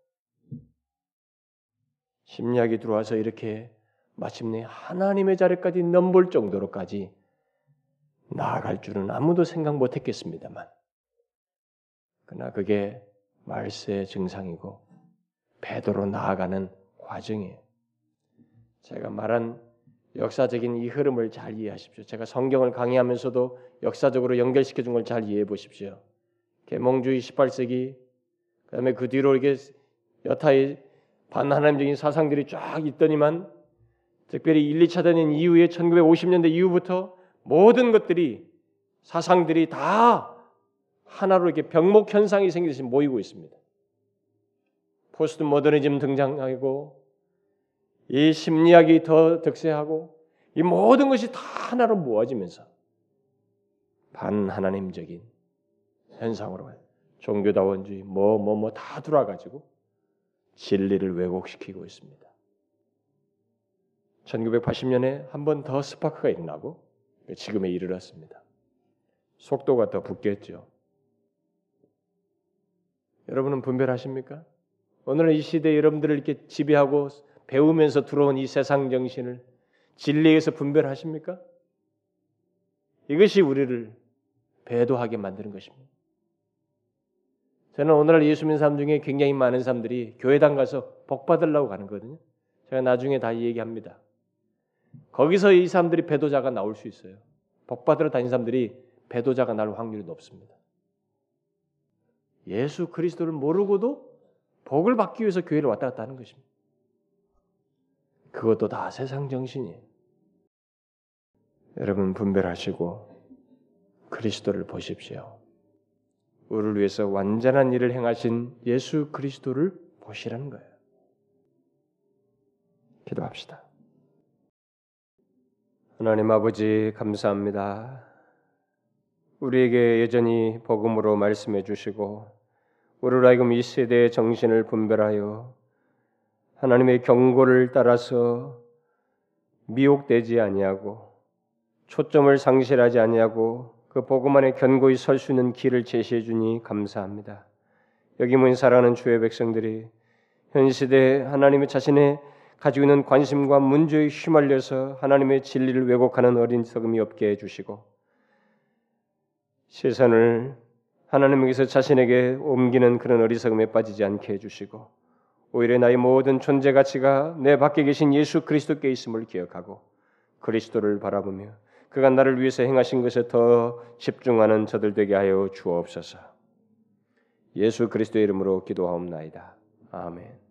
심리학이 들어와서 이렇게 마침내 하나님의 자리까지 넘볼 정도로까지 나아갈 줄은 아무도 생각 못했겠습니다만, 그러나 그게 말세의 증상이고 배도로 나아가는 과정이에요. 제가 말한 역사적인 이 흐름을 잘 이해하십시오. 제가 성경을 강의하면서도 역사적으로 연결시켜 준 걸 잘 이해해 보십시오. 계몽주의 18세기 그다음에 그 뒤로 이게 여타의 반하나님적인 사상들이 쫙 있더니만 특별히 1, 2차 대전 이후에 1950년대 이후부터 모든 것들이 사상들이 다 하나로 이렇게 병목 현상이 생기듯이 모이고 있습니다. 포스트 모더니즘 등장하고 이 심리학이 더 득세하고 이 모든 것이 다 하나로 모아지면서 반 하나님적인 현상으로 종교다원주의 뭐 뭐 뭐 다 들어와가지고 진리를 왜곡시키고 있습니다. 1980년에 한 번 더 스파크가 일어나고 지금에 이르렀습니다. 속도가 더 붙겠죠. 여러분은 분별하십니까? 오늘 이 시대에 여러분들을 이렇게 지배하고 배우면서 들어온 이 세상 정신을 진리에서 분별하십니까? 이것이 우리를 배도하게 만드는 것입니다. 저는 오늘날 예수 믿는 사람 중에 굉장히 많은 사람들이 교회당 가서 복 받으려고 가는 거거든요. 제가 나중에 다 얘기합니다. 거기서 이 사람들이 배도자가 나올 수 있어요. 복 받으러 다니는 사람들이 배도자가 날 확률이 높습니다. 예수 그리스도를 모르고도 복을 받기 위해서 교회를 왔다 갔다 하는 것입니다. 그것도 다 세상 정신이에요. 여러분 분별하시고 그리스도를 보십시오. 우리를 위해서 완전한 일을 행하신 예수 그리스도를 보시라는 거예요. 기도합시다. 하나님 아버지 감사합니다. 우리에게 여전히 복음으로 말씀해 주시고 우리를 하여금 이 세대의 정신을 분별하여 하나님의 경고를 따라서 미혹되지 아니하고 초점을 상실하지 아니하고 그 복음 안에 견고히 설 수 있는 길을 제시해 주니 감사합니다. 여기 모인 사랑하는 주의 백성들이 현 시대 하나님의 자신의 가지고 있는 관심과 문제에 휘말려서 하나님의 진리를 왜곡하는 어린석음이 없게 해주시고 시선을 하나님에게서 자신에게 옮기는 그런 어리석음에 빠지지 않게 해주시고 오히려 나의 모든 존재 가치가 내 밖에 계신 예수 그리스도께 있음을 기억하고 그리스도를 바라보며 그가 나를 위해서 행하신 것에 더 집중하는 저들 되게 하여 주옵소서. 예수 그리스도의 이름으로 기도하옵나이다. 아멘.